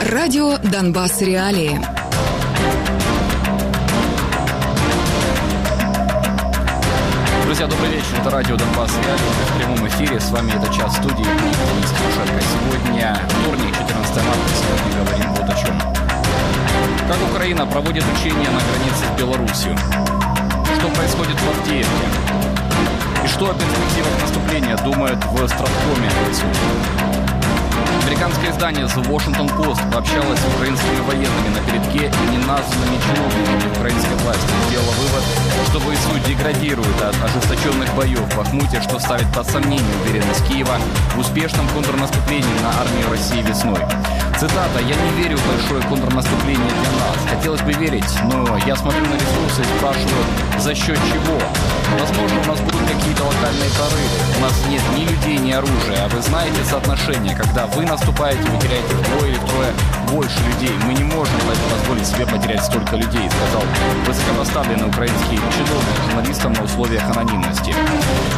Радио «Донбасс. Реалии». Друзья, добрый вечер. Это радио Донбасс Реалии. В прямом эфире. С вами это час студии. Сегодня вторник, 14 марта. Сегодня говорим вот о чем. Как Украина проводит учения на границе с Беларусью? Что происходит в Авдеевке? И что о перспективах наступления думают в Страткоме Американское издание The Washington Post пообщалось с украинскими военными на передке и неназванными чиновниками украинской власти. Сделала вывод, что ВСУ деградирует от ожесточенных боев в Бахмуте, что ставит под сомнение уверенность Киева в успешном контрнаступлении на армию России весной. Цитата «Я не верю в большое контрнаступление для нас. Хотелось бы верить, но я смотрю на ресурсы и спрашиваю, за счет чего? Возможно, у нас будут какие-то локальные прорывы. У нас нет ни людей, ни оружия. А вы знаете соотношение, когда вы наступаете, вы теряете вдвое или втрое больше людей. Мы не можем позволить себе потерять столько людей, сказал высокопоставленный украинский чиновник журналистам на условиях анонимности.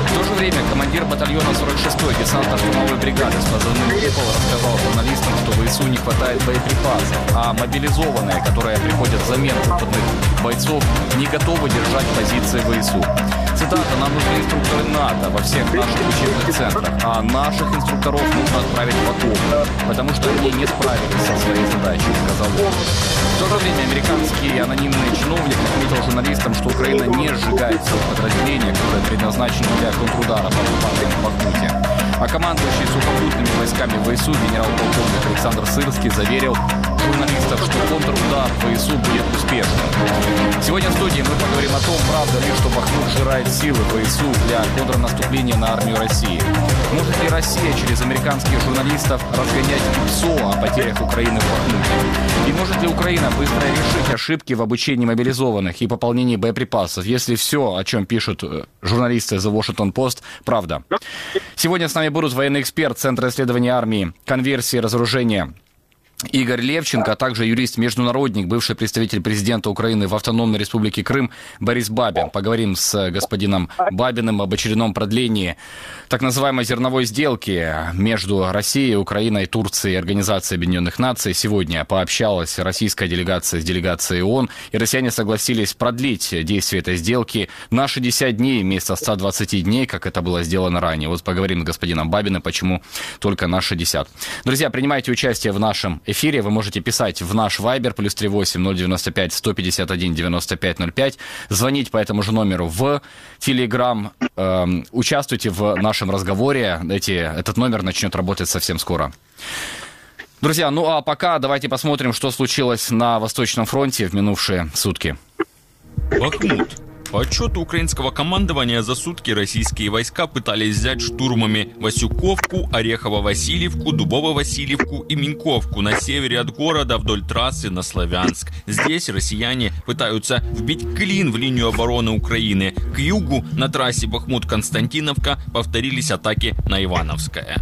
В то же время командир батальона 46-й десантно-штурмовой бригады с позывным «Купол» рассказал журналистам, что в ИСУ не хватает боеприпасов, а мобилизованные, которые приходят взамен опытных бойцов, не готовы держать позиции ВСУ. Цитата, нам нужны инструкторы НАТО во всех наших учебных центрах, а наших инструкторов нужно отправить в окоп, потому что они не справились со своей задачей, сказал он. В то же время американский анонимный чиновник отметил журналистам, что Украина не сжигает свои подразделения, которые предназначены для оккупантам в Бахмуте. А командующий сухопутными войсками ВСУ генерал-полковник Александр Сырский заверил, журналистов, что контрудар ВСУ будет успешным. Сегодня в студии мы поговорим о том, правда ли, что Бахмут жирает силы ВСУ для контрнаступления на армию России. Может ли Россия через американских журналистов разгонять ПСО о потерях Украины в Бахмуте? И может ли Украина быстро решить ошибки в обучении мобилизованных и пополнении боеприпасов, если все, о чем пишут э, журналисты The Washington Post, правда? Сегодня с нами будут военный эксперт Центра исследования армии, конверсии, разоружения Игорь Левченко, а также юрист-международник, бывший представитель президента Украины в Автономной Республике Крым Борис Бабин. Поговорим с господином Бабиным об очередном продлении так называемой зерновой сделки между Россией, Украиной, Турцией и Организацией Объединенных Наций. Сегодня пообщалась российская делегация с делегацией ООН, и россияне согласились продлить действие этой сделки на 60 дней вместо 120 дней, как это было сделано ранее. Вот поговорим с господином Бабиным, почему только на 60. Друзья, принимайте участие в нашем эфире. Вы можете писать в наш Viber плюс 38 095 151 95 05, звонить по этому же номеру в Telegram, э, участвуйте в нашем разговоре. Эти, этот номер начнет работать совсем скоро. Друзья, ну а пока давайте посмотрим, что случилось на Восточном фронте в минувшие сутки. Бахмут. По отчету украинского командования за сутки российские войска пытались взять штурмами Васюковку, Орехово-Васильевку, Дубово-Васильевку и Минковку на севере от города вдоль трассы на Славянск. Здесь россияне пытаются вбить клин в линию обороны Украины. К югу на трассе Бахмут-Константиновка повторились атаки на Ивановское.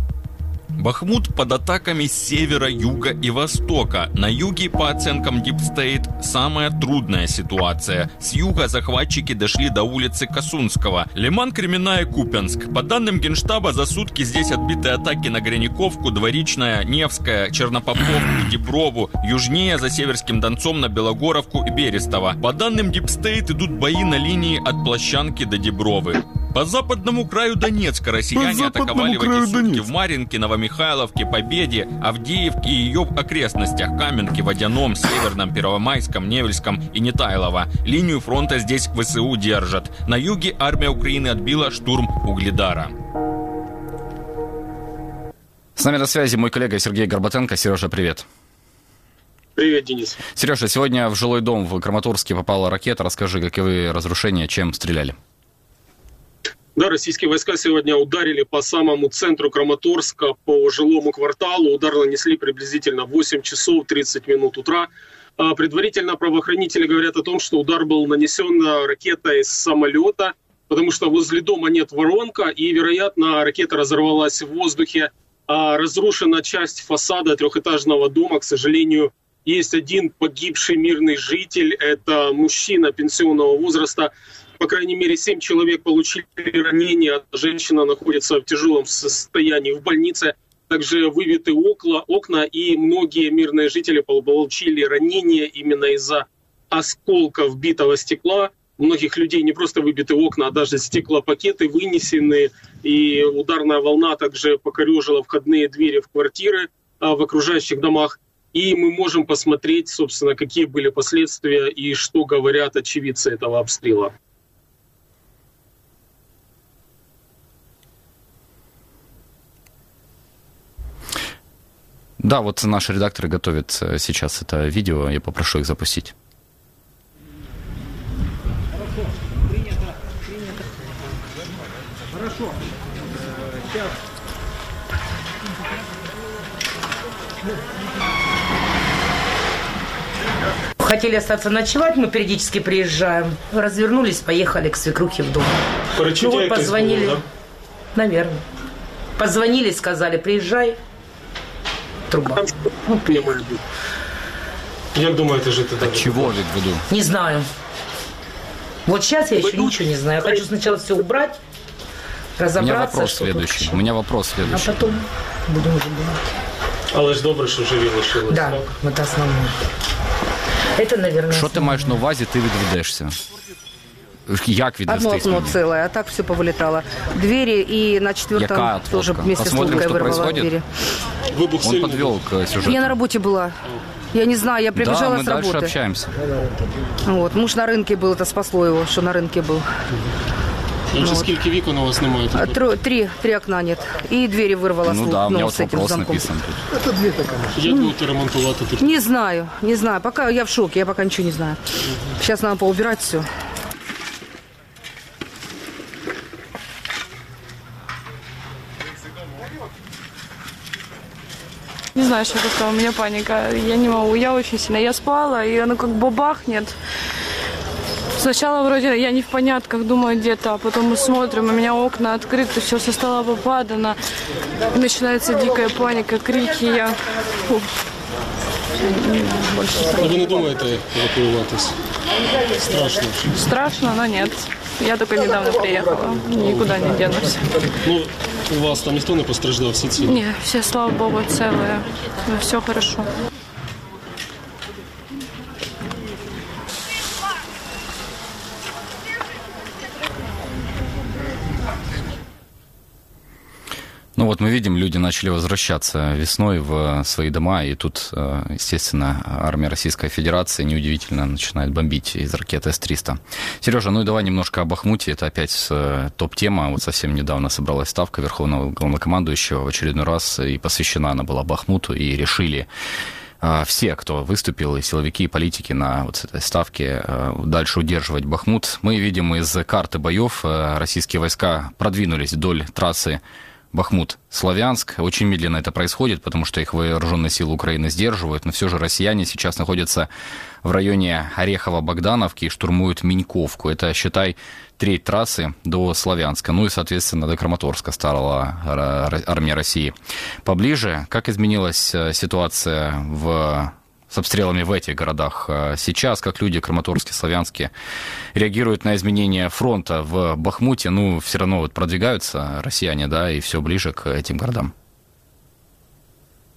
Бахмут под атаками с севера, юга и востока. На юге, по оценкам Deep State, самая трудная ситуация. С юга захватчики дошли до улицы Косунского. Лиман, Кременная, Купянск. По данным Генштаба, за сутки здесь отбиты атаки на Граниковку, Дворичная, Невская, Чернопоповку, Деброву. Южнее, за Северским Донцом, на Белогоровку и Берестово. По данным Deep State, идут бои на линии от Площанки до Дебровы. По западному краю Донецка россияне атаковали в эти сутки в Маринке, Новомихайловке, Победе, Авдеевке и ее окрестностях, Каменке, Водяном, Северном, Первомайском, Невельском и Нетайлово. Линию фронта здесь ВСУ держат. На юге армия Украины отбила штурм Угледара. С нами на связи мой коллега Сергей Горбатенко. Сережа, привет. Привет, Денис. Сережа, сегодня в жилой дом в Краматорске попала ракета. Расскажи, каковы разрушения, чем стреляли? Да, российские войска сегодня ударили по самому центру Краматорска, по жилому кварталу. Удар нанесли приблизительно в 8 часов 30 минут утра. А предварительно правоохранители говорят о том, что удар был нанесен ракетой с самолета, потому что возле дома нет воронка, и, вероятно, ракета разорвалась в воздухе. А разрушена часть фасада трехэтажного дома, к сожалению, есть один погибший мирный житель, это мужчина пенсионного возраста, по крайней мере, семь человек получили ранения. Женщина находится в тяжелом состоянии в больнице. также выбиты окна, окна и многие мирные жители получили ранения именно из-за осколков битого стекла. У многих людей не просто выбиты окна, а даже стеклопакеты вынесены, и ударная волна также покорежила входные двери в квартиры а, в окружающих домах. И мы можем посмотреть, собственно, какие были последствия и что говорят очевидцы этого обстрела. Да, вот наши редакторы готовят э, сейчас это видео, я попрошу их запустить. Хорошо, принято, принято. Хорошо. Сейчас. Хотели остаться ночевать, мы периодически приезжаем. Развернулись, поехали к свекрухе в дом. Ну, вот позвонили. Был, да? Наверное. Позвонили, сказали, приезжай труба. Ну, Як думаєте, жити далі? А чего веду? Не знаю. Вот сейчас я еще ничего не знаю. Я хочу сначала все убрать, разобраться. У меня вопрос следующий. У меня вопрос следующий. А потом будем уже думать. Але ж добре, що живі лишились. Да, так? это основное. Это, наверное, Що ти маєш на увазі, ти відведешся? Як відвести Одно окно целое, а так все повылетало. Двери и на четвертом Яка тоже вместе Посмотрим, с что вырвало происходит. двери. Вибух Он подвел к сюжету. Я на работе была. Я не знаю, я прибежала да, мы с работы. дальше общаемся. Вот. Муж на рынке был, это спасло его, что на рынке был. Ну, вот. скільки вікон у вас немає? А, тро, три, три окна нет. И двери вырвало Ну с, да, у меня ну, вот с этим вопрос замком. написан тут. Як будете ремонтувати тут? Не знаю, не знаю. Пока я в шоке, я пока ничего не знаю. Сейчас надо поубирать все. Не знаю, что такое, у меня паника. Я не могу, я очень сильно. Я спала, и оно как бабахнет. Сначала вроде я не в понятках, думаю где-то, а потом мы смотрим, у меня окна открыты, все со стола попадано. Начинается дикая паника, крики, я... Фу. А ви не думаєте евакуюватись? Страшно. Страшно, но нет. Я только недавно приехала, никуда не денусь. Ну, у вас там ніхто не постраждав, все ці? Не, все, слава богу, целые. Все хорошо. Вот мы видим, люди начали возвращаться весной в свои дома, и тут, э, естественно, армия Российской Федерации неудивительно начинает бомбить из ракеты С-300. Сережа, ну и давай немножко о Бахмуте. Это опять э, топ-тема. Вот совсем недавно собралась ставка Верховного Главнокомандующего в очередной раз, и посвящена она была Бахмуту, и решили э, все, кто выступил, и силовики, и политики на вот этой ставке, дальше удерживать Бахмут. Мы видим из карты боев, российские войска продвинулись вдоль трассы Бахмут, Славянск. Очень медленно это происходит, потому что их вооруженные силы Украины сдерживают, но все же россияне сейчас находятся в районе Орехово-Богдановки и штурмуют Миньковку. Это, считай, треть трассы до Славянска. Ну и, соответственно, до Краматорска стала армия России. Поближе, как изменилась э, ситуация в с обстрелами в этих городах. А сейчас, как люди Краматорске, Славянске реагируют на изменения фронта в Бахмуте, ну, все равно вот продвигаются россияне, да, и все ближе к этим городам.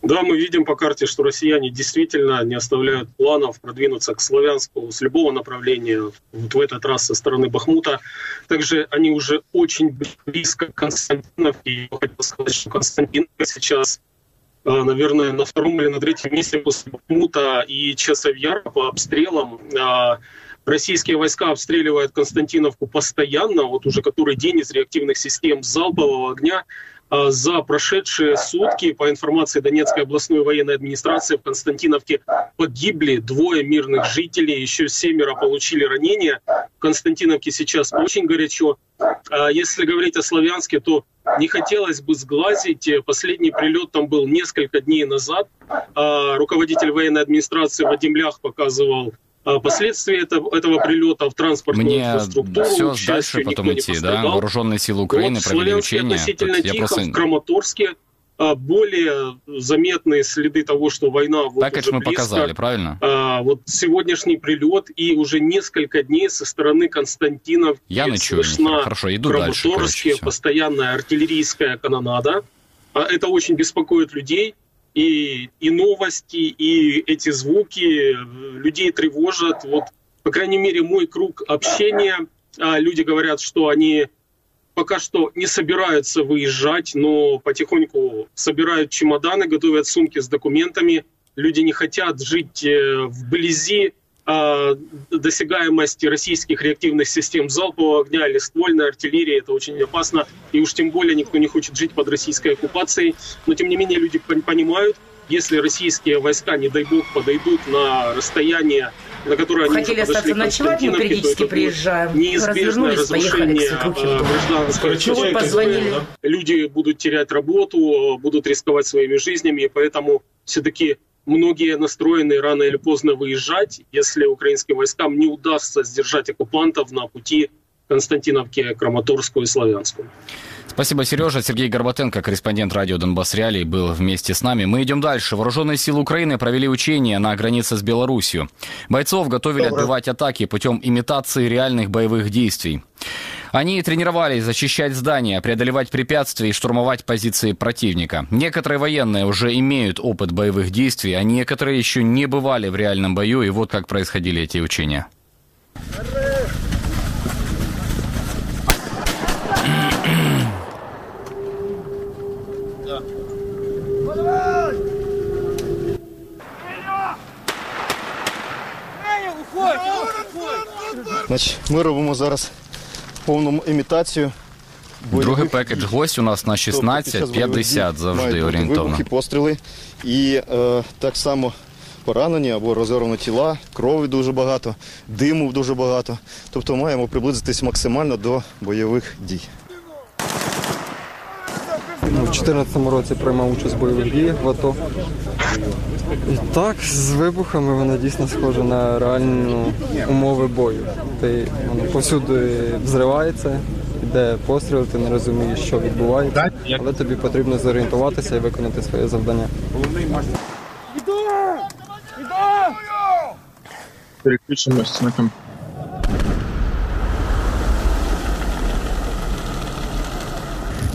Да, мы видим по карте, что россияне действительно не оставляют планов продвинуться к Славянску с любого направления, вот в этот раз со стороны Бахмута. Также они уже очень близко к Константиновке. Я хотел сказать, что Константиновка сейчас наверное, на втором или на третьем месте после Бахмута и Часовьяра по обстрелам. А, российские войска обстреливают Константиновку постоянно, вот уже который день из реактивных систем залпового огня. А, за прошедшие сутки, по информации Донецкой областной военной администрации, в Константиновке погибли двое мирных жителей, еще семеро получили ранения. В Константиновке сейчас очень горячо. А, если говорить о Славянске, то не хотелось бы сглазить. Последний прилет там был несколько дней назад. А, руководитель военной администрации Вадим Лях показывал последствия этого, этого прилета в транспортную Мне инфраструктуру. все дальше потом идти, да? Вооруженные силы Украины вот провели учения. относительно Тут тихо, просто... в Краматорске а, более заметные следы того, что война вот так, уже мы близко. показали, правильно? А, вот сегодняшний прилет и уже несколько дней со стороны Константинов Я слышна Хорошо, иду дальше. Короче, постоянная артиллерийская канонада. это очень беспокоит людей, и, и новости, и эти звуки людей тревожат. Вот, по крайней мере, мой круг общения, люди говорят, что они пока что не собираются выезжать, но потихоньку собирают чемоданы, готовят сумки с документами. Люди не хотят жить э, вблизи э, досягаемости российских реактивных систем залпового огня или ствольной артиллерии. Это очень опасно. И уж тем более никто не хочет жить под российской оккупацией. Но тем не менее люди понимают, если российские войска, не дай бог, подойдут на расстояние, на которое они Хотели остаться ночевать, мы периодически приезжаем. Неизбежное разрушение а, гражданского позвонили. Люди будут терять работу, будут рисковать своими жизнями, поэтому все-таки многие настроены рано или поздно выезжать, если украинским войскам не удастся сдержать оккупантов на пути Константиновки, Краматорску и Славянску. Спасибо, Сережа. Сергей Горбатенко, корреспондент радио Донбасс Реалий, был вместе с нами. Мы идем дальше. Вооруженные силы Украины провели учения на границе с Беларусью. Бойцов готовили Добрый. отбивать атаки путем имитации реальных боевых действий. Они тренировались защищать здания, преодолевать препятствия и штурмовать позиции противника. Некоторые военные уже имеют опыт боевых действий, а некоторые еще не бывали в реальном бою, и вот как происходили эти учения. Значить, Ми робимо зараз повну імітацію. Другий пекедж гость у нас на 16-50 тобто завжди орієнтовно. Вибухи, постріли і е, так само поранені або розорвані тіла, крові дуже багато, диму дуже багато. Тобто маємо приблизитись максимально до бойових дій. У 2014 році приймав участь в бойових діях в АТО. І так, з вибухами вона дійсно схожа на реальні умови бою. Ти воно повсюди взривається, йде постріл, ти не розумієш, що відбувається, але тобі потрібно зорієнтуватися і виконати своє завдання. Переключимось на комп'ютер.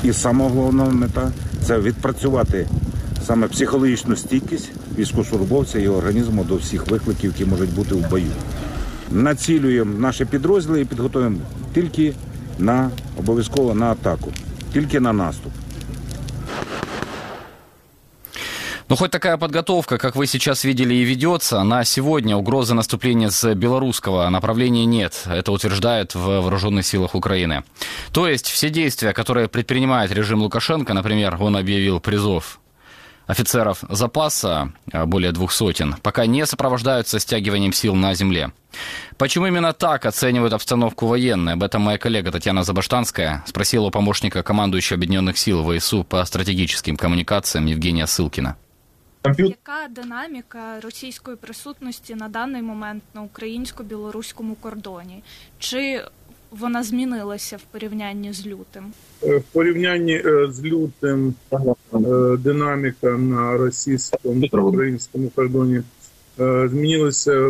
І саме головна мета це відпрацювати саме психологічну стійкість військовослужбовця і організму до всіх викликів, які можуть бути в бою. Націлюємо наші підрозділи і підготуємо тільки на обов'язково на атаку, тільки на наступ. Ну, хоть такая подготовка, как вы сейчас видели, и ведется, на сегодня угрозы наступления с белорусского направления нет. Это утверждают в вооруженных силах Украины. То есть все действия, которые предпринимает режим Лукашенко, например, он объявил призыв офицеров запаса, а, более двух сотен, пока не сопровождаются стягиванием сил на земле. Почему именно так оценивают обстановку военные? Об этом моя коллега Татьяна Забаштанская спросила у помощника командующего Объединенных сил ВСУ по стратегическим коммуникациям Евгения Сылкина. Яка динаміка російської присутності на даний момент на українсько-білоруському кордоні? Чи вона змінилася в порівнянні з лютим? Е, в порівнянні е, з лютим е, динаміка на російському українському кордоні змінилася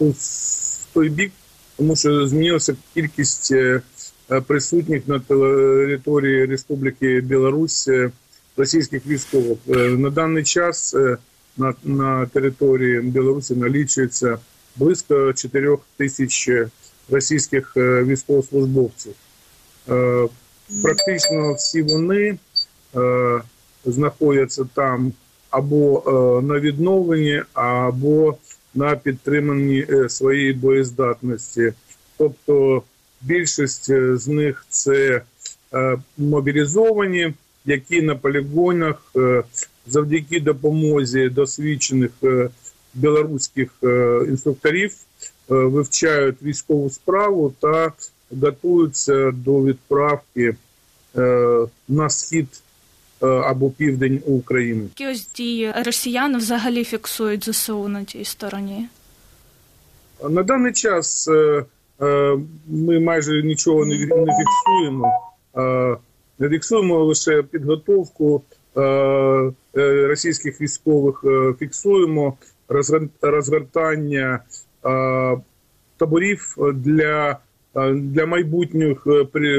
в той бік, тому що змінилася кількість присутніх на території Республіки Білорусь російських військових. На даний час на на території Білорусі налічується близько 4 тисяч російських е, військовослужбовців. Е, практично всі вони е, знаходяться там або на відновленні, або на підтриманні своєї боєздатності. Тобто більшість з них це мобілізовані, які на полігонах завдяки допомозі досвідчених білоруських інструкторів Е, вивчають військову справу та готуються до відправки е, на схід е, або південь України. Які ось дії росіяни взагалі фіксують ЗСУ на тій стороні? На даний час ми майже нічого не фіксуємо. Не фіксуємо лише підготовку російських військових, фіксуємо розгортання таборів для для майбутніх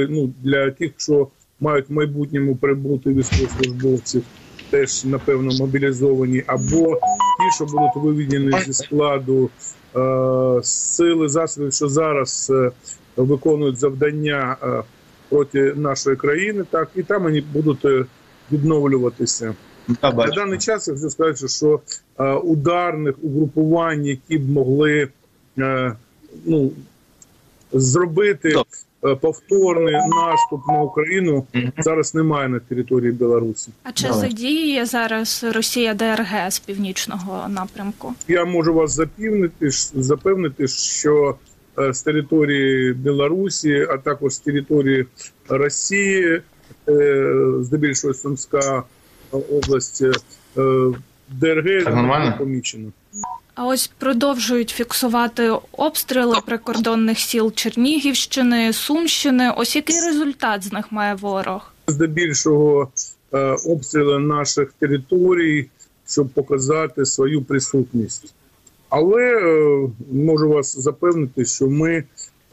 ну, для тих, що мають в майбутньому прибути військовослужбовців, теж напевно мобілізовані, або ті, що будуть виведені зі складу е, сили засобів, що зараз е, виконують завдання е, проти нашої країни, так і там вони будуть е, відновлюватися. На даний час я хочу сказати, що е, ударних угрупувань, які б могли е, ну, зробити е, повторний наступ на Україну, зараз немає на території Білорусі. А чи задіює зараз Росія ДРГ з північного напрямку? Я можу вас запевнити, запевнити, що з території Білорусі, а також з території Росії, е, здебільшого Сумська область, е, ДРГ не помічено. А ось продовжують фіксувати обстріли прикордонних сіл Чернігівщини, Сумщини. Ось який результат з них має ворог? Здебільшого е, обстріли наших територій, щоб показати свою присутність. Але е, можу вас запевнити, що ми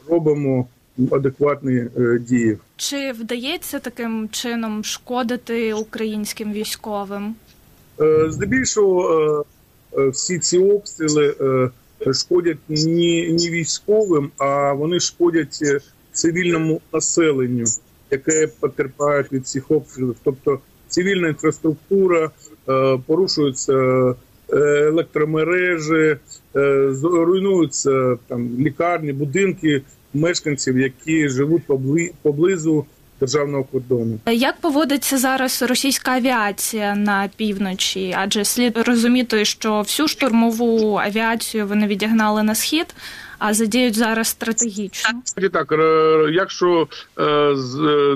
робимо адекватні е, дії. Чи вдається таким чином шкодити українським військовим? Здебільшого всі ці обстріли шкодять не, не військовим, а вони шкодять цивільному населенню, яке потерпає від цих обстрілів. Тобто цивільна інфраструктура порушуються електромережі, руйнуються там лікарні, будинки мешканців, які живуть поблизу державного кордону. Як поводиться зараз російська авіація на півночі? Адже слід розуміти, що всю штурмову авіацію вони відігнали на схід. А задіють зараз стратегічно. Так, якщо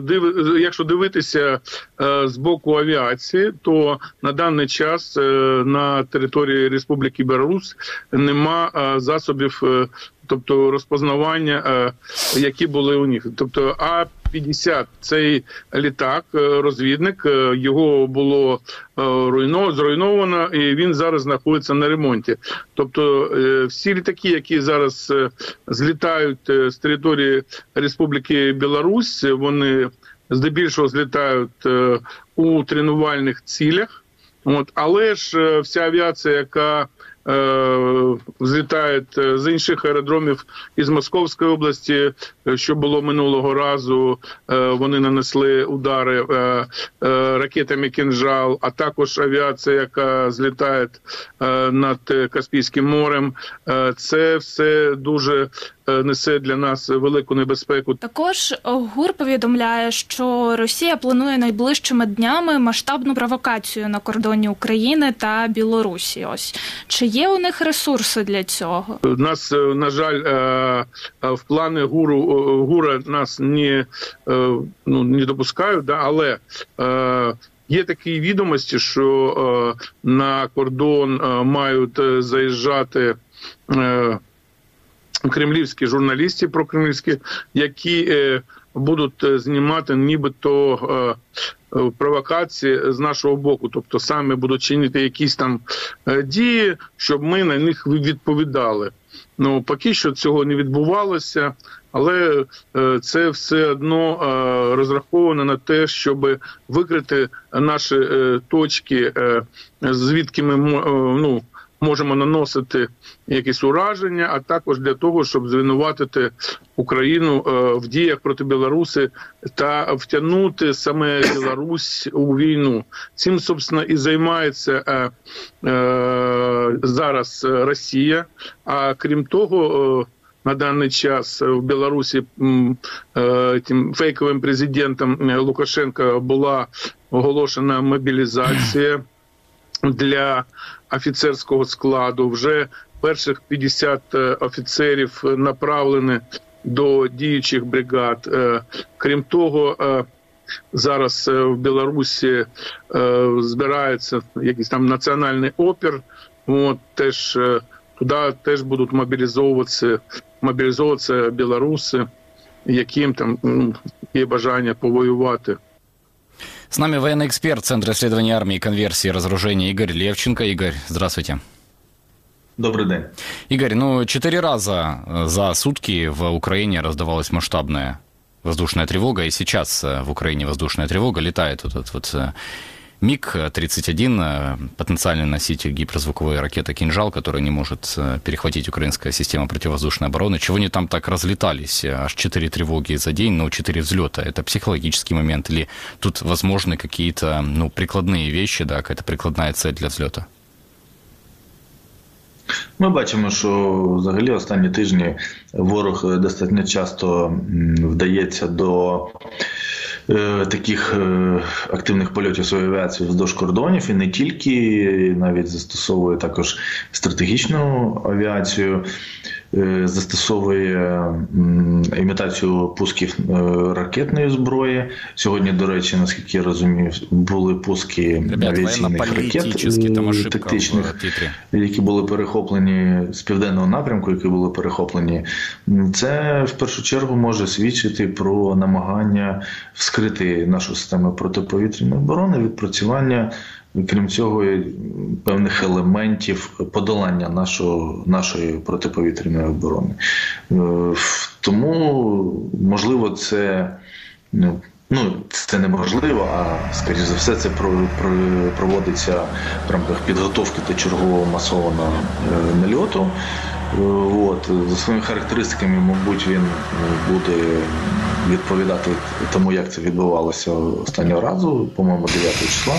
див, якщо дивитися з боку авіації, то на даний час на території Республіки Білорусь нема засобів, тобто розпознавання, які були у них. Тобто, а 50 цей літак, розвідник його було руйно зруйновано, і він зараз знаходиться на ремонті. Тобто, всі літаки, які зараз злітають з території Республіки Білорусь, вони здебільшого злітають у тренувальних цілях. От але ж вся авіація, яка е, злітає з інших аеродромів із Московської області, що було минулого разу, е, вони нанесли удари е, е, ракетами «Кінжал», а також авіація, яка злітає е, над Каспійським морем. Е, це все дуже несе для нас велику небезпеку. Також ГУР повідомляє, що Росія планує найближчими днями масштабну провокацію на кордоні України та Білорусі. Ось чи є у них ресурси для цього? У нас на жаль в плани гуру гура нас не ну не допускають, да але. Є такі відомості, що е, на кордон е, мають заїжджати е, кремлівські журналісти прокремлівські, які е, будуть знімати нібито е, провокації з нашого боку, тобто саме будуть чинити якісь там е, дії, щоб ми на них відповідали. Ну поки що цього не відбувалося, але е, це все одно е, розраховано на те, щоб викрити наші е, точки, е, звідки ми е, ну можемо наносити якісь ураження, а також для того, щоб звинуватити Україну в діях проти Білоруси та втягнути саме Білорусь у війну. Цим собственно і займається е, е, зараз Росія. А крім того, на даний час в Білорусі тим фейковим президентом Лукашенка була оголошена мобілізація для офіцерського складу. Вже перших 50 офіцерів направлені до діючих бригад. Крім того, зараз в Білорусі збирається якийсь там національний опір. От теж туди теж будуть мобілізовуватися, мобілізовуватися білоруси, яким там є бажання повоювати. С нами военный эксперт Центра исследований армии, конверсии и разоружения Игорь Левченко. Игорь, здравствуйте. Добрый день. Игорь, ну четыре раза за сутки в Украине раздавалась масштабная воздушная тревога, и сейчас в Украине воздушная тревога, летает вот этот вот МиГ-31, потенциальный носитель гиперзвуковой ракеты «Кинжал», который не может перехватить украинская система противовоздушной обороны. Чего они там так разлетались? Аж четыре тревоги за день, но четыре взлета. Это психологический момент или тут возможны какие-то ну, прикладные вещи, да, какая-то прикладная цель для взлета? Ми бачимо, що взагалі останні тижні ворог достатньо часто вдається до е, таких е, активних польотів своєї авіації вздовж кордонів і не тільки навіть застосовує також стратегічну авіацію. Е, застосовує імітацію пусків е, ракетної зброї. Сьогодні, до речі, наскільки я розумію, були пуски авіаційних ракет тактичних, які були перехоплені з південного напрямку, які були перехоплені. Це в першу чергу може свідчити про намагання вскрити нашу систему протиповітряної оборони, відпрацювання крім цього, певних елементів подолання нашого, нашої протиповітряної оборони. Е, тому, можливо, це. Ну, Ну, це неможливо, а скоріш за все, це проводиться в рамках підготовки до чергового масованого е, нальоту. Е, от, За своїми характеристиками, мабуть, він буде відповідати тому, як це відбувалося останнього разу, по-моєму, 9 числа.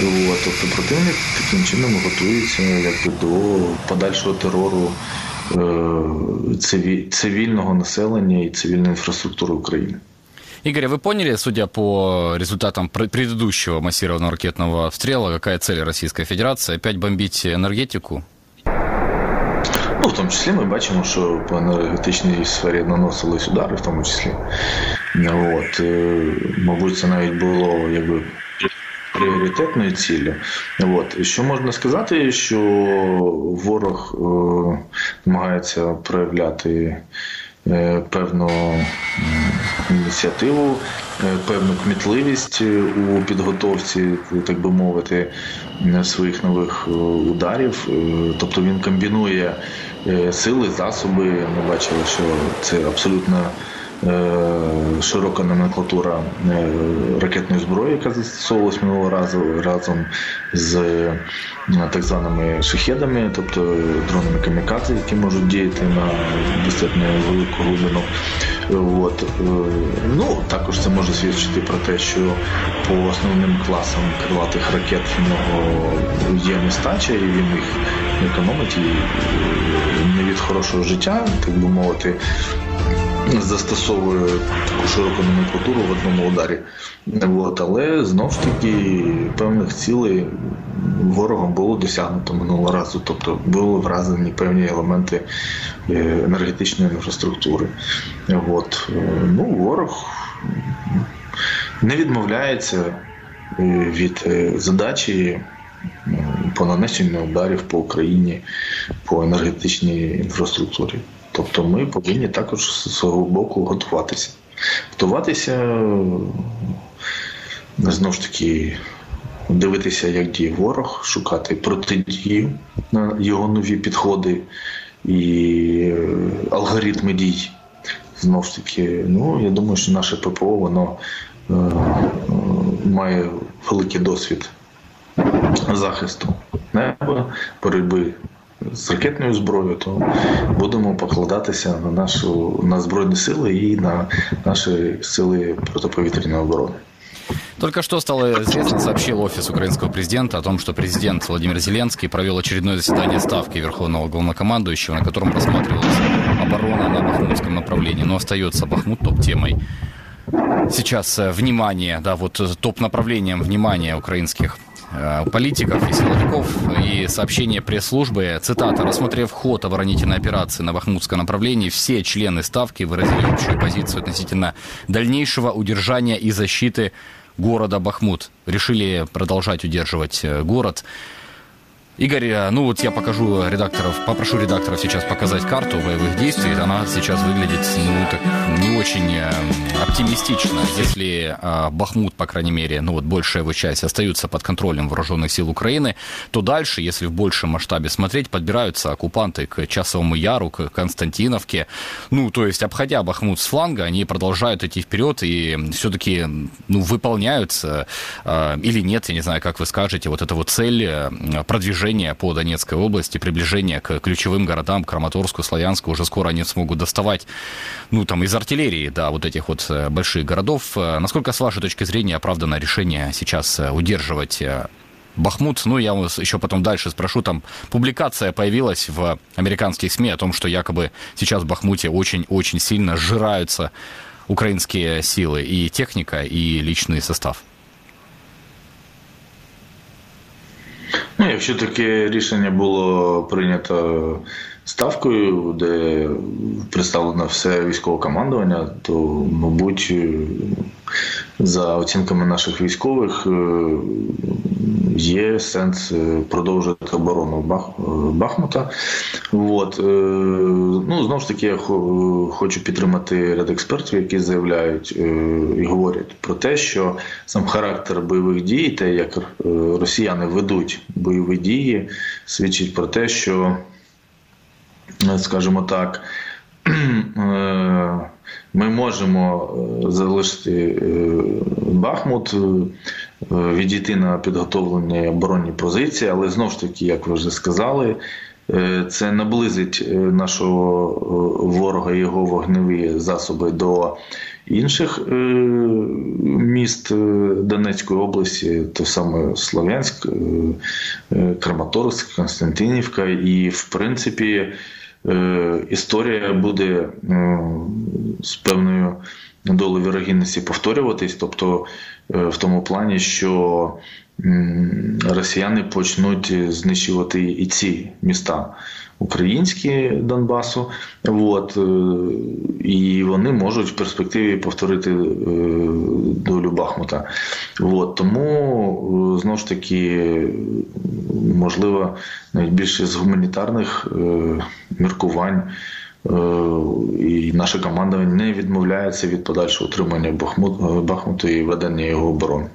От, Тобто противник таким чином готується якби, до подальшого терору е, цивільного населення і цивільної інфраструктури України. Игорь, вы поняли, судя по результатам предыдущего массированного ракетного обстрела, какая цель Российской Федерации? Опять бомбить енергетику? Ну, в тому числі ми бачимо, що по енергетичній сфері наносились удари, в тому числі. От, Мабуть, це навіть було якби пріоритетною ціллю. От. Що можна сказати, що ворог е, намагається проявляти е, певну ініціативу, е, певну кмітливість у підготовці, так би мовити, своїх нових ударів. Тобто він комбінує сили, засоби. Ми бачили, що це абсолютно Е, широка номенклатура е, ракетної зброї, яка застосовувалась минулого разу разом з е, так званими шахедами, тобто дронами камікадзе, які можуть діяти на достатньо велику глибину. От. Ну, Також це може свідчити про те, що по основним класам крилатих ракет в нього є нестача, і він їх економить і не від хорошого життя, так би мовити застосовує таку широку номенклатуру в одному ударі. От, але знов ж таки певних цілей ворогом було досягнуто минулого разу, тобто були вразені певні елементи е, енергетичної інфраструктури. От. Е, ну, Ворог не відмовляється е, від задачі. По нанесенню ударів по Україні по енергетичній інфраструктурі. Тобто ми повинні також з свого боку готуватися. Готуватися знову ж таки дивитися, як діє ворог, шукати протидію на його нові підходи і алгоритми дій. Знову ж таки, ну я думаю, що наше ППО воно е, має великий досвід захисту неба, боротьби з ракетною зброєю, то будемо покладатися на нашу на збройні сили і на наші сили протиповітряної оборони. Только что стало известно, сообщил офис украинского президента о том, что президент Владимир Зеленский провел очередное заседание Ставки Верховного Главнокомандующего, на котором рассматривалась оборона на Бахмутском направлении. Но остается Бахмут топ-темой. Сейчас э, внимание, да, вот э, топ-направлением внимания украинских Э, политиков и силовиков и сообщение пресс-службы. Цитата. «Рассмотрев ход оборонительной операции на Бахмутском направлении, все члены Ставки выразили общую позицию относительно дальнейшего удержания и защиты города Бахмут. Решили продолжать удерживать э, город. Игорь, э, ну вот я покажу редакторов, попрошу редакторов сейчас показать карту боевых действий. Она сейчас выглядит, ну, так не очень э, оптимистично. Если э, Бахмут, по крайней мере, ну вот большая его часть остаются под контролем вооруженных сил Украины, то дальше, если в большем масштабе смотреть, подбираются оккупанты к Часовому Яру, к Константиновке. Ну, то есть, обходя Бахмут с фланга, они продолжают идти вперед и все-таки, ну, выполняют э, или нет, я не знаю, как вы скажете, вот эта вот цель э, продвижения движение по Донецкой области, приближение к ключевым городам, Краматорску, Славянску, уже скоро они смогут доставать, ну, там, из артиллерии, да, вот этих вот э, больших городов. Э, насколько, с вашей точки зрения, оправдано решение сейчас э, удерживать Бахмут, ну, я вас еще потом дальше спрошу, там публикация появилась в американских СМИ о том, что якобы сейчас в Бахмуте очень-очень сильно сжираются украинские силы, и техника, и личный состав. Ну, якщо таке рішення було прийнято ставкою, де представлено все військове командування, то, мабуть, за оцінками наших військових, є сенс продовжувати оборону Бахмута. От. Ну, Знову ж таки, я хочу підтримати ряд експертів, які заявляють і говорять про те, що сам характер бойових дій, те, як росіяни ведуть бойові дії, свідчить про те, що скажімо так, ми можемо залишити Бахмут, відійти на підготовлені оборонні позиції, але знову ж таки, як ви вже сказали, це наблизить нашого ворога і його вогневі засоби до інших міст Донецької області, то саме Слов'янськ, Краматорськ, Константинівка, і в принципі. Історія буде з певною долею вірогідності повторюватись, тобто в тому плані, що росіяни почнуть знищувати і ці міста українські Донбасу, от, і вони можуть в перспективі повторити долю Бахмута. От, тому знову ж таки можливо навіть більше з гуманітарних міркувань. І наша команда не відмовляється від подальшого утримання Бахмуту і ведення його оборони.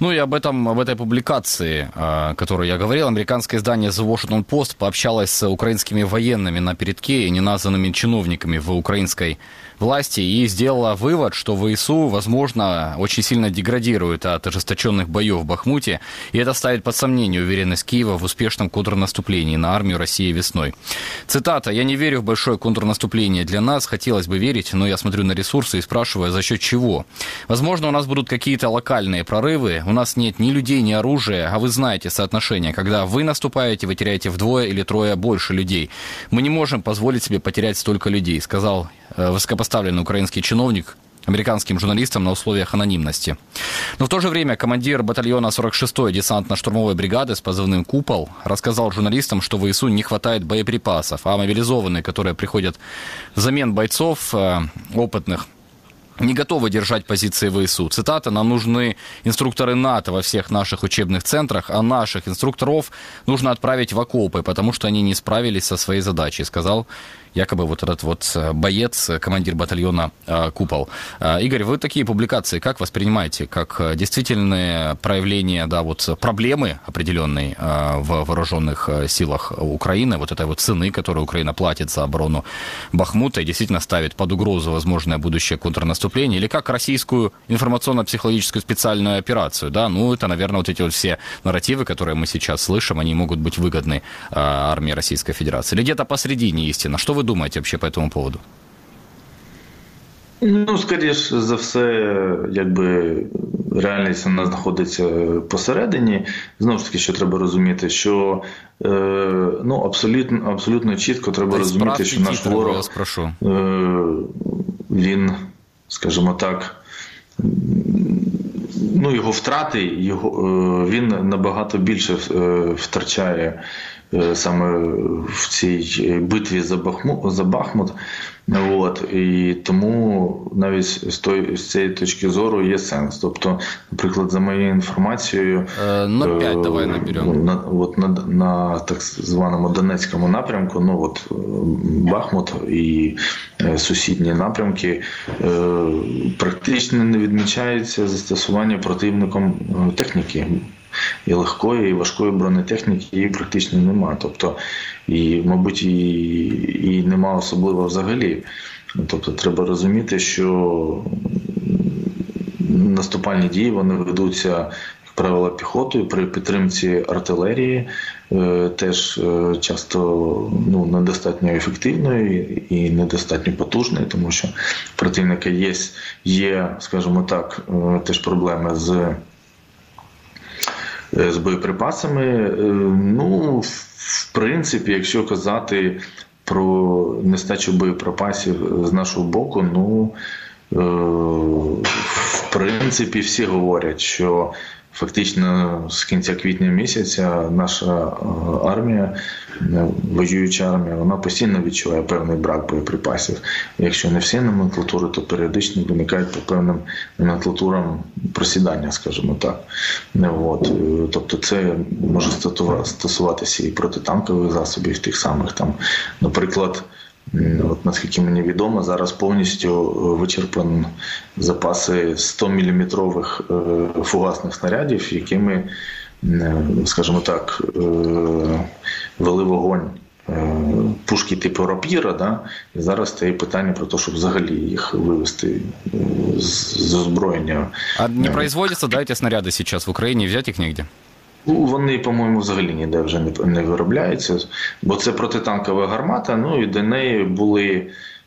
Ну и об этом, об этой публикации, о которой я говорил, американское издание The Washington Post пообщалось с украинскими военными на передке и неназванными чиновниками в украинской власти и сделала вывод, что ВСУ, возможно, очень сильно деградирует от ожесточенных боев в Бахмуте, и это ставит под сомнение уверенность Киева в успешном контрнаступлении на армию России весной. Цитата. «Я не верю в большое контрнаступление для нас. Хотелось бы верить, но я смотрю на ресурсы и спрашиваю, за счет чего? Возможно, у нас будут какие-то локальные прорывы. У нас нет ни людей, ни оружия, а вы знаете соотношение. Когда вы наступаете, вы теряете вдвое или трое больше людей. Мы не можем позволить себе потерять столько людей», сказал Э, высокопоставленный украинский чиновник американским журналистам на условиях анонимности. Но в то же время командир батальона 46-й десантно-штурмовой бригады с позывным «Купол» рассказал журналистам, что в ИСУ не хватает боеприпасов, а мобилизованные, которые приходят взамен бойцов э, опытных, не готовы держать позиции ВСУ. Цитата, нам нужны инструкторы НАТО во всех наших учебных центрах, а наших инструкторов нужно отправить в окопы, потому что они не справились со своей задачей, сказал якобы вот этот вот э, боец, э, командир батальона э, «Купол». Игорь, вы такие публикации как воспринимаете? Как действительные проявления, да, вот проблемы определенной в вооруженных силах Украины, вот этой вот цены, которую Украина платит за оборону Бахмута и действительно ставит под угрозу возможное будущее контрнаступление, или как российскую информационно-психологическую специальную операцию, да, ну, это, наверное, вот эти вот все нарративы, которые мы сейчас слышим, они могут быть выгодны армии Российской Федерации. Или где-то посередине истина. Что вы думаете вообще по этому поводу? Ну, скоріш за все, якби реальність вона знаходиться посередині. Знову ж таки, що треба розуміти, що е, ну абсолютно абсолютно чітко треба розуміти, що наш ворог е, він, скажімо так, ну його втрати, його е, він набагато більше е, втрачає саме в цій битві за Бахмут, за Бахмут. От і тому навіть з той з цієї точки зору є сенс. Тобто, наприклад, за моєю інформацією, е, на 5 е, давай наберемо. На от на, на так званому Донецькому напрямку, ну от е, Бахмут і е, сусідні напрямки е, практично не відмічається застосування противником техніки і легкої, і важкої бронетехніки її практично немає. Тобто, і, мабуть, і, і нема особливо взагалі. Тобто, треба розуміти, що наступальні дії вони ведуться. як Правило піхотою при підтримці артилерії е, теж е, часто ну недостатньо ефективною і недостатньо потужною, тому що противника є, є, скажімо так, е, теж проблеми з з боєприпасами. Е, ну, в принципі, якщо казати про нестачу боєприпасів з нашого боку, ну е, в принципі, всі говорять, що Фактично з кінця квітня місяця наша е, армія, е, воююча армія, вона постійно відчуває певний брак боєприпасів. Якщо не всі номенклатури, то періодично виникають по певним номенклатурам просідання, скажімо так. От. Е, тобто це може стосуватися і протитанкових засобів, тих самих там, наприклад. От Наскільки мені відомо, зараз повністю е, вичерпані запаси 100-мм е, фугасних снарядів, якими, е, скажімо так, вели вогонь пушки типу рапіра. Да? І зараз стає питання про те, щоб взагалі їх вивести з озброєння. А не производяться да, ці снаряди зараз в Україні, взяти їх нігде? Ну, вони, по-моєму, взагалі ніде вже не не виробляються, бо це протитанкова гармата. Ну і до неї були,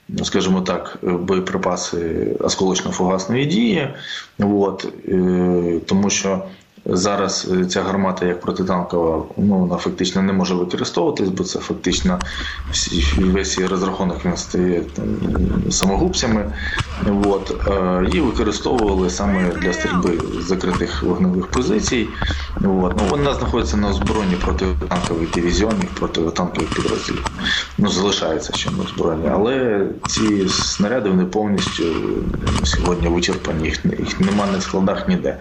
ну, скажімо так, боєприпаси осколочно-фугасної дії. От, е, Тому що Зараз е, ця гармата, як протитанкова, ну вона фактично не може використовуватись, бо це фактично весь її розрахунок він стає там, самогубцями. От. Її використовували саме для стрільби закритих вогневих позицій. От. Ну, Вона знаходиться на озброєнні протитанкових дивізіонів, протитанкових підрозділів. Ну, Залишається ще на озброєнні. Але ці снаряди вони повністю сьогодні вичерпані, їх, їх немає на складах ніде.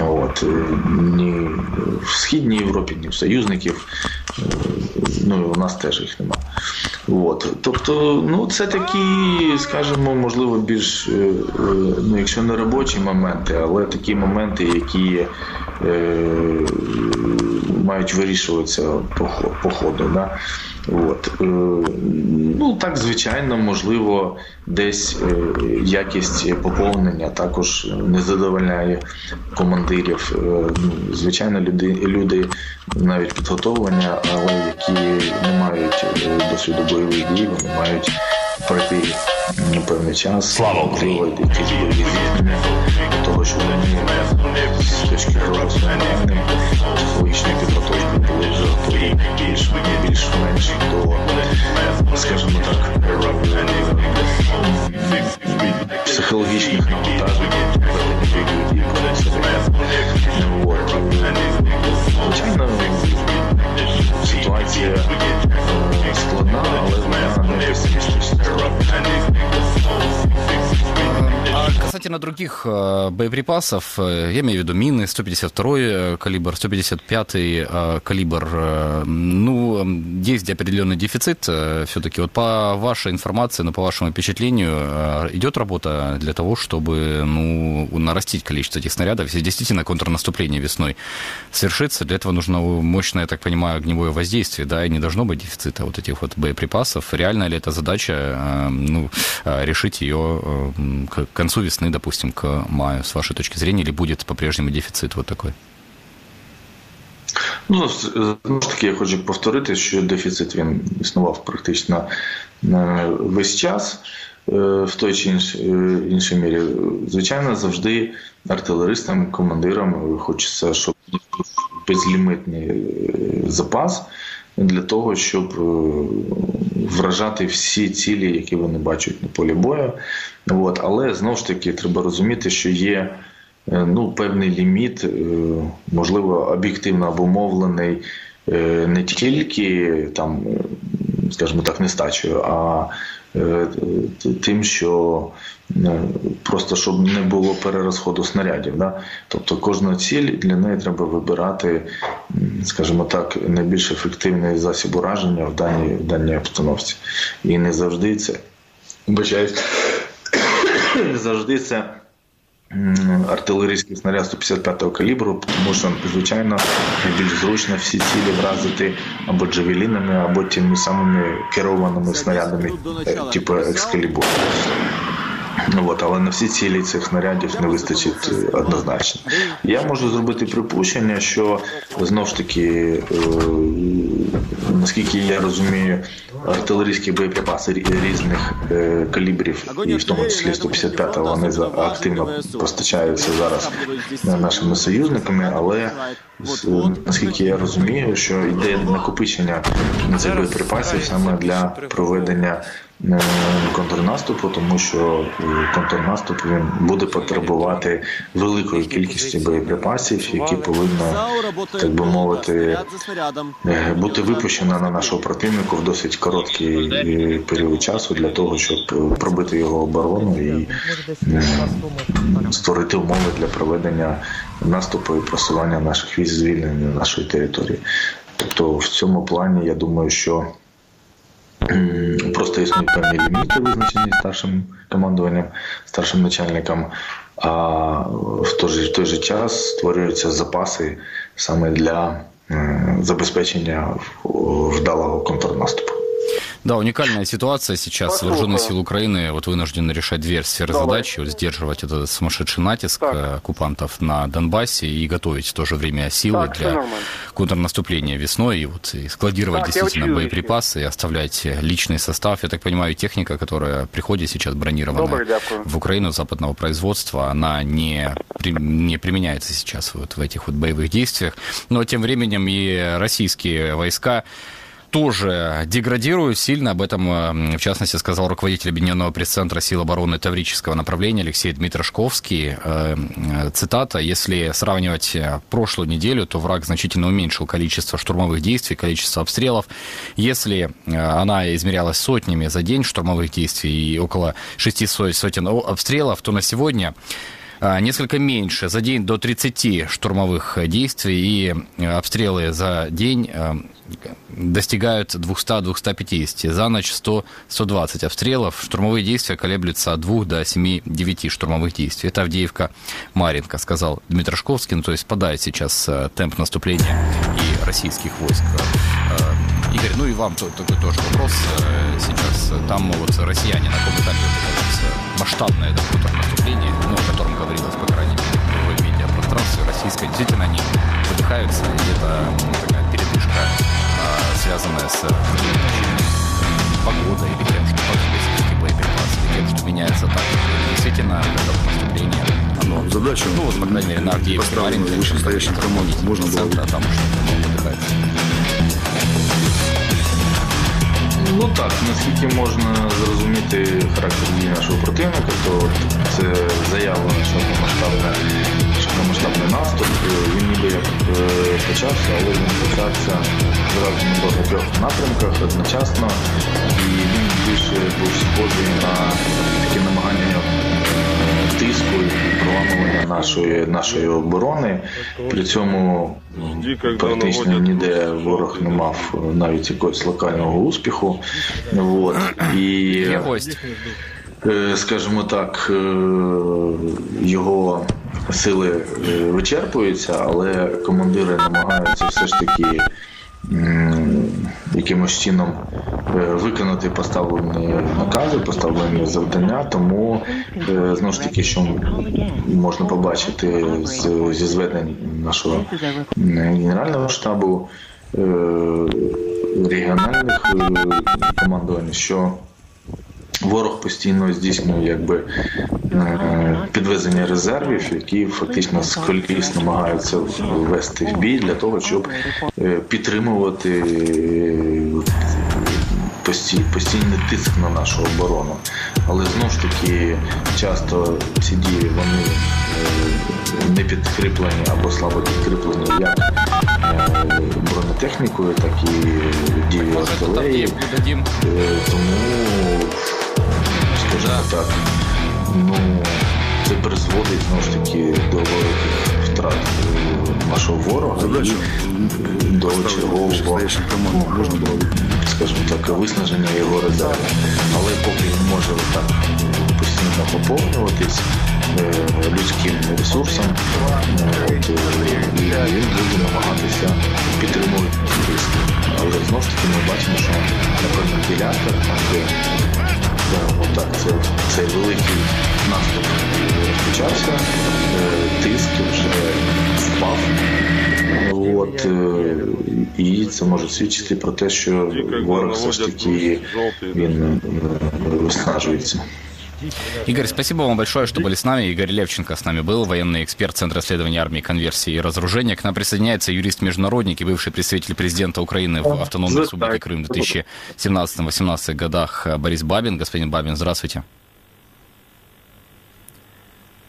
От, е, Ні в Східній Європі, ні в союзників. Е, ну і у нас теж їх нема. От. Тобто, ну це такі, скажімо, можливо, більш, е, ну якщо не робочі моменти, але такі моменти, які е, мають вирішуватися по, по ходу. Да? От. Е, ну так, звичайно, можливо, десь е, якість поповнення також не задовольняє командирів. Е, ну, звичайно, люди, люди навіть підготовлення, але які не мають досвіду бойових дій, вони мають пройти певний час, Слава Україні! якісь бойові зіткнення, того, щоб вони з точки зору психологічної підготовки були вже готові більш-менш до, скажімо так, психологічних навантажень, Звичайно, ситуація складна, але вона не песимістична. And these niggas. Касательно других э, боеприпасов, э, я имею в виду мины, 152 э, калибр, 155 калибр, ну, есть определенный дефицит все-таки. Вот по вашей информации, ну, по вашему впечатлению, идет работа для того, чтобы, ну, нарастить количество этих снарядов, если действительно контрнаступление весной свершится, для этого нужно мощное, я так понимаю, огневое воздействие, да, и не должно быть дефицита вот этих вот боеприпасов. Реально ли эта задача, ну, решить ее к концу весны, допустим, к маю, с вашей точки зрения, или будет по-прежнему дефицит вот такой? Ну, знову ж таки, я хочу повторити, що дефіцит він існував практично весь час в той чи іншій мірі. Звичайно, завжди артилеристам, командирам хочеться, щоб безлімитний запас для того, щоб вражати всі цілі, які вони бачать на полі бою. От. Але знову ж таки треба розуміти, що є е, ну, певний ліміт, е, можливо, об'єктивно обумовлений не тільки там, скажімо так, нестачею, а тим, що просто щоб не було перерозходу снарядів. Да? Тобто кожна ціль для неї треба вибирати, скажімо так, найбільш ефективний засіб ураження в даній в даній обстановці. І не завжди це бачаюсь, не завжди це. Артилерійський снаряд 155-го калібру, тому що, звичайно, більш зручно всі цілі вразити або джавелінами, або тими самими керованими снарядами, типу екскалібур. Ну от, але на всі цілі цих снарядів не вистачить е, однозначно. Я можу зробити припущення, що знов ж таки, е, наскільки я розумію, артилерійські боєприпаси різних е, калібрів, і в тому числі 155-го, вони активно постачаються зараз нашими союзниками, але наскільки я розумію, що йде накопичення цих боєприпасів саме для проведення Е, контрнаступу, тому що е, контрнаступ він буде потребувати великої кількості боєприпасів, які повинні, так би мовити, е, бути випущено на нашого противника в досить короткий період часу для того, щоб пробити його оборону і створити умови для проведення наступу і просування наших військ звільнення нашої території. Тобто, в цьому плані я думаю, що Просто існують певні ліміти, визначені старшим командуванням, старшим начальником, а в той же, в той же час створюються запаси саме для забезпечення вдалого контрнаступу. Да, уникальная ситуация сейчас. Вооруженные силы Украины вот вынуждены решать две сферы задачи, вот сдерживать этот сумасшедший натиск так. Э, оккупантов на Донбассе и готовить в то же время силы так, для контрнаступления весной, и вот и складировать так, действительно боеприпасы, и оставлять личный состав. Я так понимаю, техника, которая приходит сейчас бронированная в Украину западного производства, она не, не применяется сейчас вот в этих вот боевых действиях. Но тем временем и российские войска тоже деградируют сильно. Об этом, э, в частности, сказал руководитель Объединенного пресс-центра сил обороны Таврического направления Алексей Дмитрошковский. Э, э, цитата. «Если сравнивать прошлую неделю, то враг значительно уменьшил количество штурмовых действий, количество обстрелов. Если она измерялась сотнями за день штурмовых действий и около шести сотен обстрелов, то на сегодня несколько меньше. За день до 30 штурмовых действий и э, обстрелы за день э, достигают 200-250. За ночь 100-120 обстрелов. Штурмовые действия колеблются от 2 до 7-9 штурмовых действий. Это Авдеевка Маринка, сказал Дмитрошковский. Ну, то есть падает сейчас э, темп наступления и российских войск. Игорь, ну и вам такой тоже вопрос. Сейчас там вот россияне на каком этапе масштабное это медиапространстве российской, действительно они выдыхаются, и это такая передышка, а, связанная с погодой или тем, что подвесности боеприпасы, или тем, что меняется так. Действительно, это наступление оно, Задача, ну, вот, по крайней мере, на Авдеевке, Маринке, вышестоящим командам можно было... Центра, там что-то выдыхается. Ну так, наскільки можна зрозуміти характер дії нашого противника, то це заява широкомасштабна широкомасштабний наступ. Він ніби як е, почався, але він почався зразу на багатьох напрямках одночасно, і він більше був схожий на такі намагання тиску і проламування нашої нашої оборони. При цьому практично ніде ворог не мав навіть якогось локального успіху. От. І, е, скажімо так, е, його сили е, вичерпуються, але командири намагаються все ж таки якимось чином е, виконати поставлені накази, поставлені завдання. Тому е, знову ж таки, що можна побачити зі зведень нашого генерального штабу регіональних командувань, що Ворог постійно здійснює якби е, підвезення резервів, які фактично з намагаються ввести в бій для того, щоб е, підтримувати постійний тиск на нашу оборону. Але знову ж таки часто ці дії вони е, не підкріплені або слабо підкріплені як бронетехнікою, так і дією артилерії. Тому, скажімо так, ну це призводить знову ж таки до великих втрат нашого ворога і до чергового скажімо так, виснаження його резерву. Але поки він може так постійно поповнюватись людським ресурсом, от, і він буде намагатися підтримувати тиск. Але знову ж таки ми бачимо, що на певних ділянках, де отак, це, цей великий наступ розпочався, тиск вже впав. От, І це може свідчити про те, що ворог все ж таки він виснажується. Игорь, спасибо вам большое, что были с нами. Игорь Левченко с нами был, военный эксперт Центра исследования армии, конверсии и разоружения. К нам присоединяется юрист-международник и бывший представитель президента Украины в Автономной Республике Крым в 2017-2018 годах Борис Бабин. Господин Бабин, здравствуйте.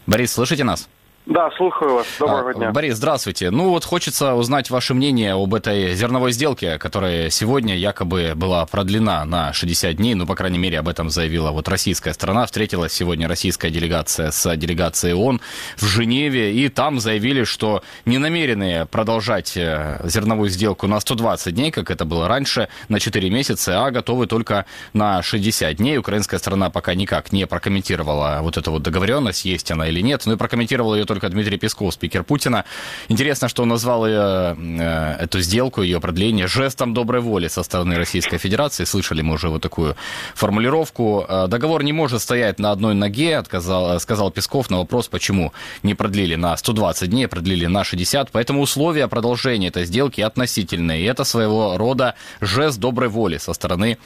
Борис, слышите нас? Да, слушаю вас. Доброго дня. Борис, здравствуйте. Ну вот хочется узнать ваше мнение об этой зерновой сделке, которая сегодня якобы была продлена на 60 дней, ну, по крайней мере, об этом заявила вот российская страна. Встретилась сегодня российская делегация с делегацией ООН в Женеве, и там заявили, что не намерены продолжать э, зерновую сделку на 120 дней, как это было раньше, на 4 месяца, а готовы только на 60 дней. Украинская сторона пока никак не прокомментировала вот эту вот договоренность, есть она или нет, но и прокомментировала ее только только Дмитрий Песков, спикер Путина. Интересно, что он назвал ее, э, эту сделку, ее продление жестом доброй воли со стороны Российской Федерации. Слышали мы уже вот такую формулировку. Э, договор не может стоять на одной ноге, отказал, сказал Песков на вопрос, почему не продлили на 120 дней, продлили на 60. Поэтому условия продолжения этой сделки относительные. И это своего рода жест доброй воли со стороны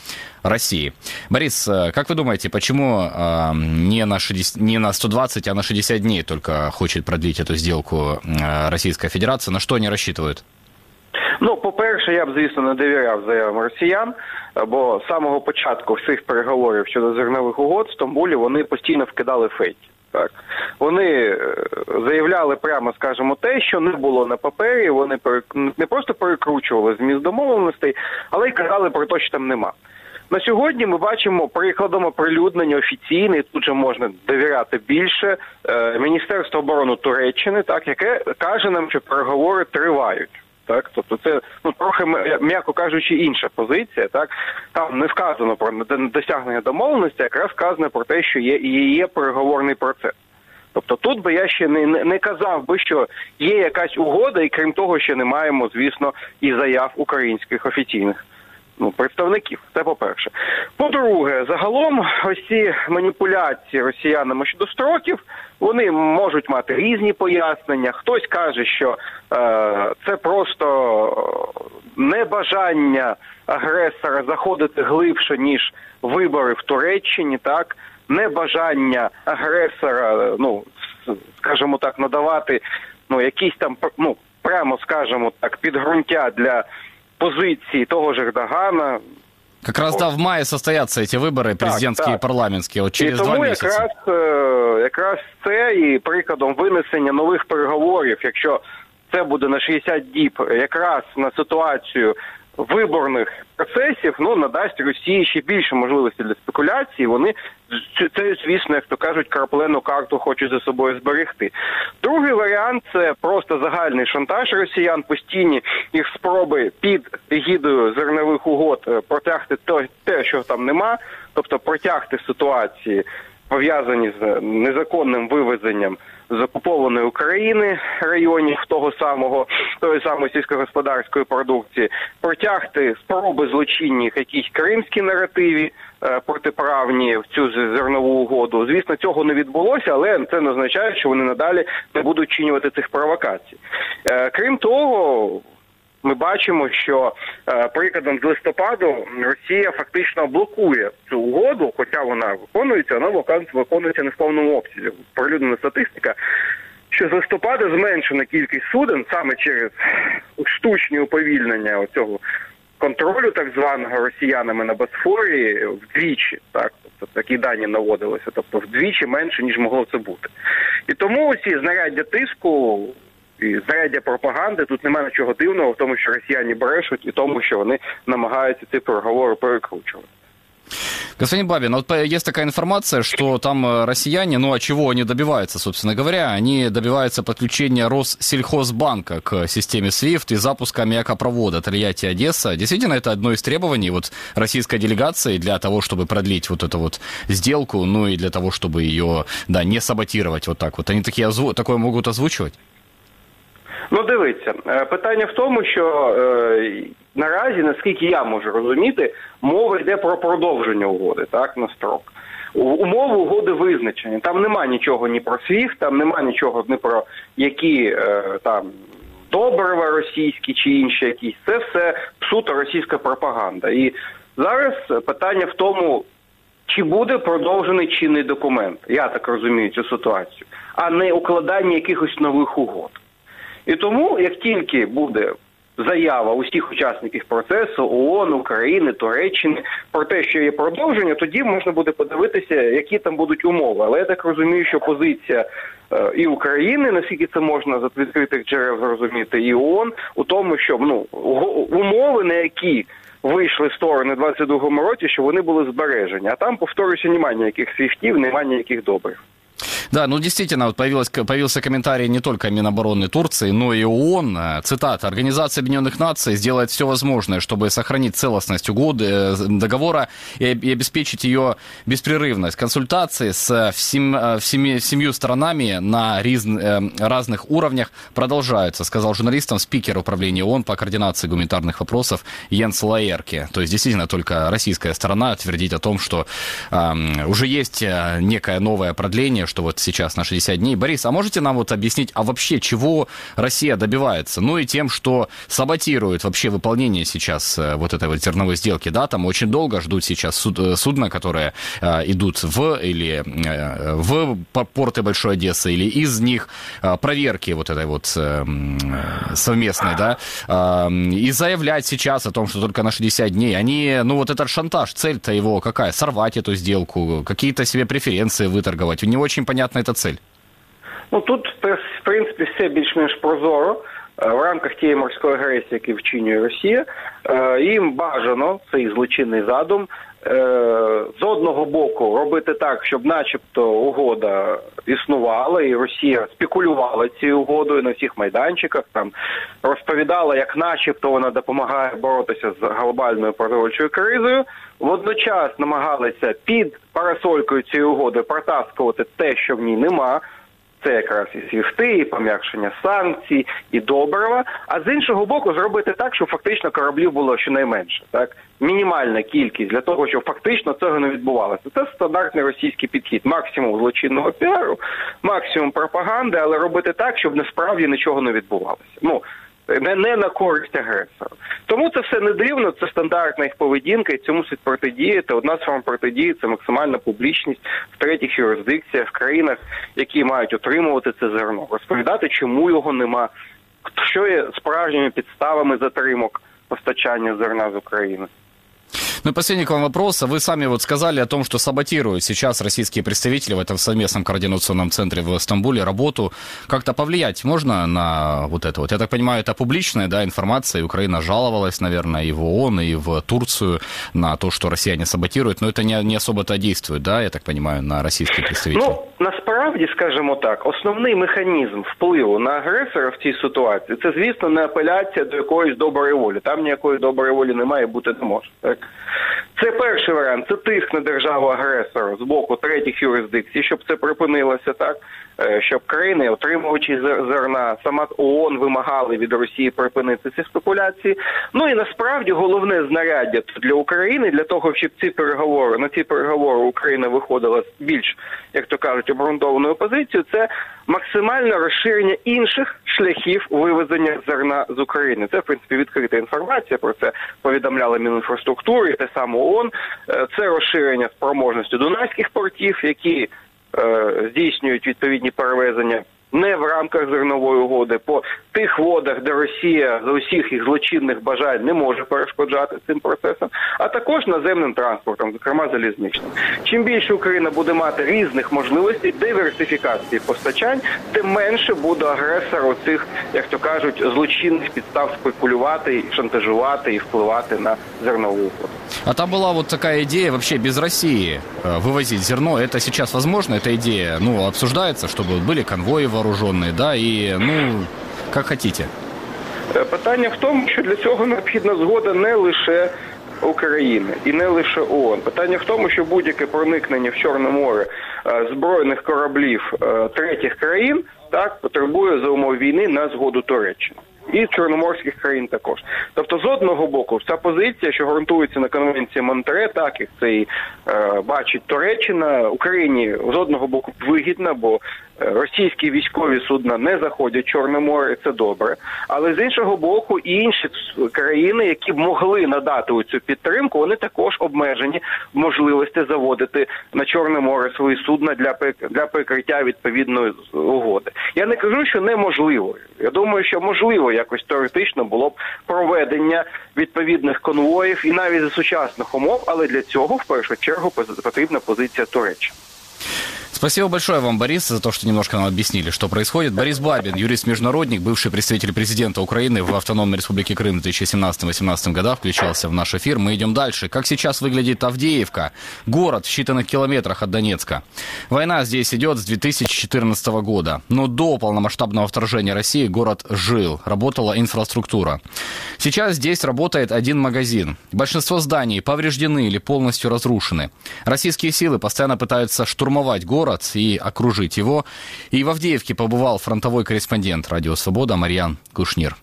России. Борис, э, как вы думаете, почему не на, 60, не на 120, а на 60 дней только хочет хочет продлить эту сделку э, Российская Федерация. На что они рассчитывают? Ну, по-перше, я б, звісно, не довіряв заявам росіян, бо з самого початку всіх переговорів щодо зернових угод в Стамбулі вони постійно вкидали фейки. Так вони е, заявляли прямо, скажімо, те, що не було на папері. Вони не просто перекручували зміст домовленостей, але й казали про те, що там нема. На сьогодні ми бачимо прикладом оприлюднення офіційне, тут же можна довіряти більше е, Міністерство оборони Туреччини, так яке каже нам, що переговори тривають. Так, тобто це ну трохи м'яко кажучи, інша позиція. Так там не вказано про досягнення домовленості, якраз вказано про те, що є і є переговорний процес. Тобто тут би я ще не, не казав би, що є якась угода, і крім того, ще не маємо, звісно, і заяв українських офіційних ну, представників. Це по перше. По-друге, загалом ось ці маніпуляції росіянами щодо строків вони можуть мати різні пояснення. Хтось каже, що е, це просто небажання агресора заходити глибше ніж вибори в Туреччині, так небажання агресора, ну скажімо так, надавати ну якісь там ну прямо скажімо так підґрунтя для позиції того ж Ердогана. Как раз да, в мае состоятся эти вибори, президентські так, так. і парламентські, от через і тому два місяці. якраз, е, якраз це і прикладом винесення нових переговорів, якщо це буде на 60 діб, якраз на ситуацію виборних процесів ну надасть Росії ще більше можливості для спекуляції. Вони це, звісно, як то кажуть, краплену карту хочуть за собою зберегти. Другий варіант це просто загальний шантаж росіян, постійні їх спроби під егідою зернових угод е, протягти те, що там нема, тобто протягти ситуації пов'язані з незаконним вивезенням з окупованої України районів того самого тої самої сільськогосподарської продукції, протягти спроби злочинних якісь кримські наративі е, протиправні в цю зернову угоду. Звісно, цього не відбулося, але це не означає, що вони надалі не будуть чинювати цих провокацій. Е, крім того ми бачимо, що е, прикладом з листопаду Росія фактично блокує цю угоду, хоча вона виконується, вона виконується не в повному обсязі. Пролюднена статистика. Що з листопада зменшена кількість суден саме через штучні уповільнення цього контролю, так званого росіянами на Босфорі, вдвічі, так тобто такі дані наводилися, тобто вдвічі менше ніж могло це бути, і тому ці знаряддя тиску і заряддя пропаганди. Тут немає нічого дивного в тому, що росіяни брешуть, і тому, що вони намагаються ці переговори перекручувати. Господин Бабин, вот есть такая информация, что там э, россияне, ну а чего они добиваются, собственно говоря? Они добиваются подключения Россельхозбанка к системе SWIFT и запуска аммиакопровода Тольятти-Одесса. Действительно, это одно из требований вот российской делегации для того, чтобы продлить вот эту вот сделку, ну и для того, чтобы ее, да, не саботировать вот так вот. Они такие, такое могут озвучивать? Ну, дивіться, е, питання в тому, що е, наразі, наскільки я можу розуміти, мова йде про продовження угоди, так, на строк. Умови угоди визначені. Там нема нічого ні про свіфт, там нема нічого ні про які е, там добрива російські чи інші якісь. Це все суто російська пропаганда. І зараз питання в тому, чи буде продовжений чинний документ, я так розумію цю ситуацію, а не укладання якихось нових угод. І тому, як тільки буде заява усіх учасників процесу ООН, України, Туреччини про те, що є продовження, тоді можна буде подивитися, які там будуть умови. Але я так розумію, що позиція е, і України, наскільки це можна з відкритих джерел зрозуміти, і ООН у тому, що ну умови, на які Вийшли сторони в 22-му році, що вони були збережені. А там, повторюся, немає ніяких свіфтів, немає ніяких добрив. Да, ну действительно, вот появилось, появился комментарий не только Минобороны Турции, но и ООН. Цитата. Организация Объединенных Наций сделает все возможное, чтобы сохранить целостность угоды, э, договора и, и обеспечить ее беспрерывность. Консультации с всем, э, всеми, семью странами на риз, э, разных уровнях продолжаются, сказал журналистам спикер управления ООН по координации гуманитарных вопросов Йенс Лаерке. То есть действительно только российская сторона твердит о том, что э, уже есть некое новое продление, что вот сейчас на 60 дней. Борис, а можете нам вот объяснить, а вообще чего Россия добивается? Ну и тем, что саботирует вообще выполнение сейчас э, вот этой вот зерновой сделки, да, там очень долго ждут сейчас суд, э, судна, которые э, идут в или э, в порты Большой Одессы или из них э, проверки вот этой вот э, совместной, да, э, и заявлять сейчас о том, что только на 60 дней, они, ну вот этот шантаж, цель-то его какая? Сорвать эту сделку, какие-то себе преференции выторговать. Не очень понятно, понятна эта цель? Ну тут в принципі все більш-менш прозоро. Е, в рамках тієї морської агресії, яку вчинює Росія, їм бажано цей злочинний задум з одного боку робити так, щоб, начебто, угода існувала, і Росія спекулювала цією угодою на всіх майданчиках, там розповідала, як, начебто, вона допомагає боротися з глобальною продовольчою кризою. Водночас намагалися під парасолькою цієї угоди протаскувати те, що в ній нема. Це якраз і свіфти, і пом'якшення санкцій, і добрива. А з іншого боку, зробити так, щоб фактично кораблів було щонайменше. Так мінімальна кількість для того, щоб фактично цього не відбувалося. Це стандартний російський підхід, максимум злочинного піару, максимум пропаганди, але робити так, щоб насправді нічого не відбувалося. Ну не не на користь агресора. Тому це все не дивно, це стандартна їх поведінка, і цьому мусить протидіяти. Одна з форм протидії це максимальна публічність в третіх юрисдикціях, в країнах, які мають отримувати це зерно, розповідати, чому його нема, що є справжніми підставами затримок постачання зерна з України. Ну и последний к вам вопрос. Вы сами вот сказали о том, что саботируют сейчас российские представители в этом совместном координационном центре в Стамбуле работу. Как-то повлиять можно на вот это вот? Я так понимаю, это публичная да, информация, и Украина жаловалась, наверное, и в ООН, и в Турцию на то, что россияне саботируют, но это не, не особо-то действует, да, я так понимаю, на российских представителей? Ну, насправді, скажімо так, основний механізм впливу на агресора в цій ситуації, це, звісно, не апеляція до якоїсь доброї волі. Там ніякої доброї волі немає, бути не може. Так? Це перший варіант. Це тиск на державу агресора з боку третіх юрисдикцій, щоб це припинилося так. Е, щоб країни, отримувачі зерна, сама ООН вимагали від Росії припинити ці спекуляції. Ну і насправді головне знаряддя для України для того, щоб ці переговори на ці переговори Україна виходила з більш, як то кажуть, обґрунтованою позицією. Це максимальне розширення інших шляхів вивезення зерна з України. Це в принципі відкрита інформація. Про це повідомляла Мінінфраструктури, те саме ООН. Е, це розширення спроможності дунайських портів, які здійснюють відповідні перевезення не в рамках зернової угоди, по тих водах, де Росія з усіх їх злочинних бажань не може перешкоджати цим процесам, а також наземним транспортом, зокрема залізничним. Чим більше Україна буде мати різних можливостей диверсифікації постачань, тим менше буде агресор у цих, як то кажуть, злочинних підстав спекулювати, шантажувати і впливати на зернову угоду. А там была вот такая идея вообще без России э, вывозить зерно. Это сейчас возможно, эта идея, ну, обсуждается, чтобы были конвои вооруженные, да, и, ну, как хотите. Е, Питання в тому, що для цього необхідна згода не лише України і не лише ООН. Питання в тому, що будь-яке проникнення в Чорне море е, збройних кораблів е, третіх країн так потребує за умов війни на згоду Туреччини. І чорноморських країн також. Тобто, з одного боку, ця позиція, що ґрунтується на конвенції Монтере, так як це і е, бачить Туреччина, Україні з одного боку вигідна, бо російські військові судна не заходять в Чорне море, це добре. Але з іншого боку, і інші країни, які б могли надати цю підтримку, вони також обмежені в можливості заводити на Чорне море свої судна для для прикриття відповідної угоди. Я не кажу, що неможливо. Я думаю, що можливо якось теоретично було б проведення відповідних конвоїв і навіть за сучасних умов, але для цього в першу чергу потрібна позиція Туреччини. Спасибо большое вам, Борис, за то, что немножко нам объяснили, что происходит. Борис Бабин, юрист-международник, бывший представитель президента Украины в Автономной Республике Крым в 2017-2018 годах, включался в наш эфир. Мы идем дальше. Как сейчас выглядит Авдеевка? Город в считанных километрах от Донецка. Война здесь идет с 2014 года. Но до полномасштабного вторжения России город жил, работала инфраструктура. Сейчас здесь работает один магазин. Большинство зданий повреждены или полностью разрушены. Российские силы постоянно пытаются штурмовать город и окружить его. И в Авдеевке побывал фронтовой корреспондент Радио Свобода Марьян Кушнир.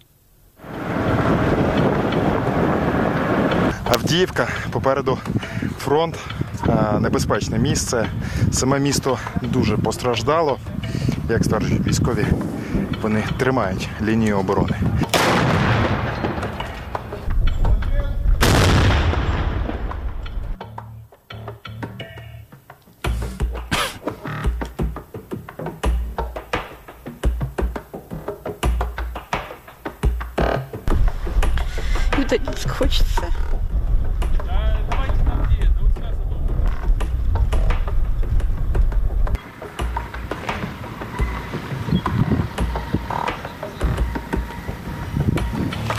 Авдіївка, попереду фронт, небезпечне місце. Саме місто дуже постраждало. Як стверджують військові, вони тримають лінію оборони. Донецк хочется.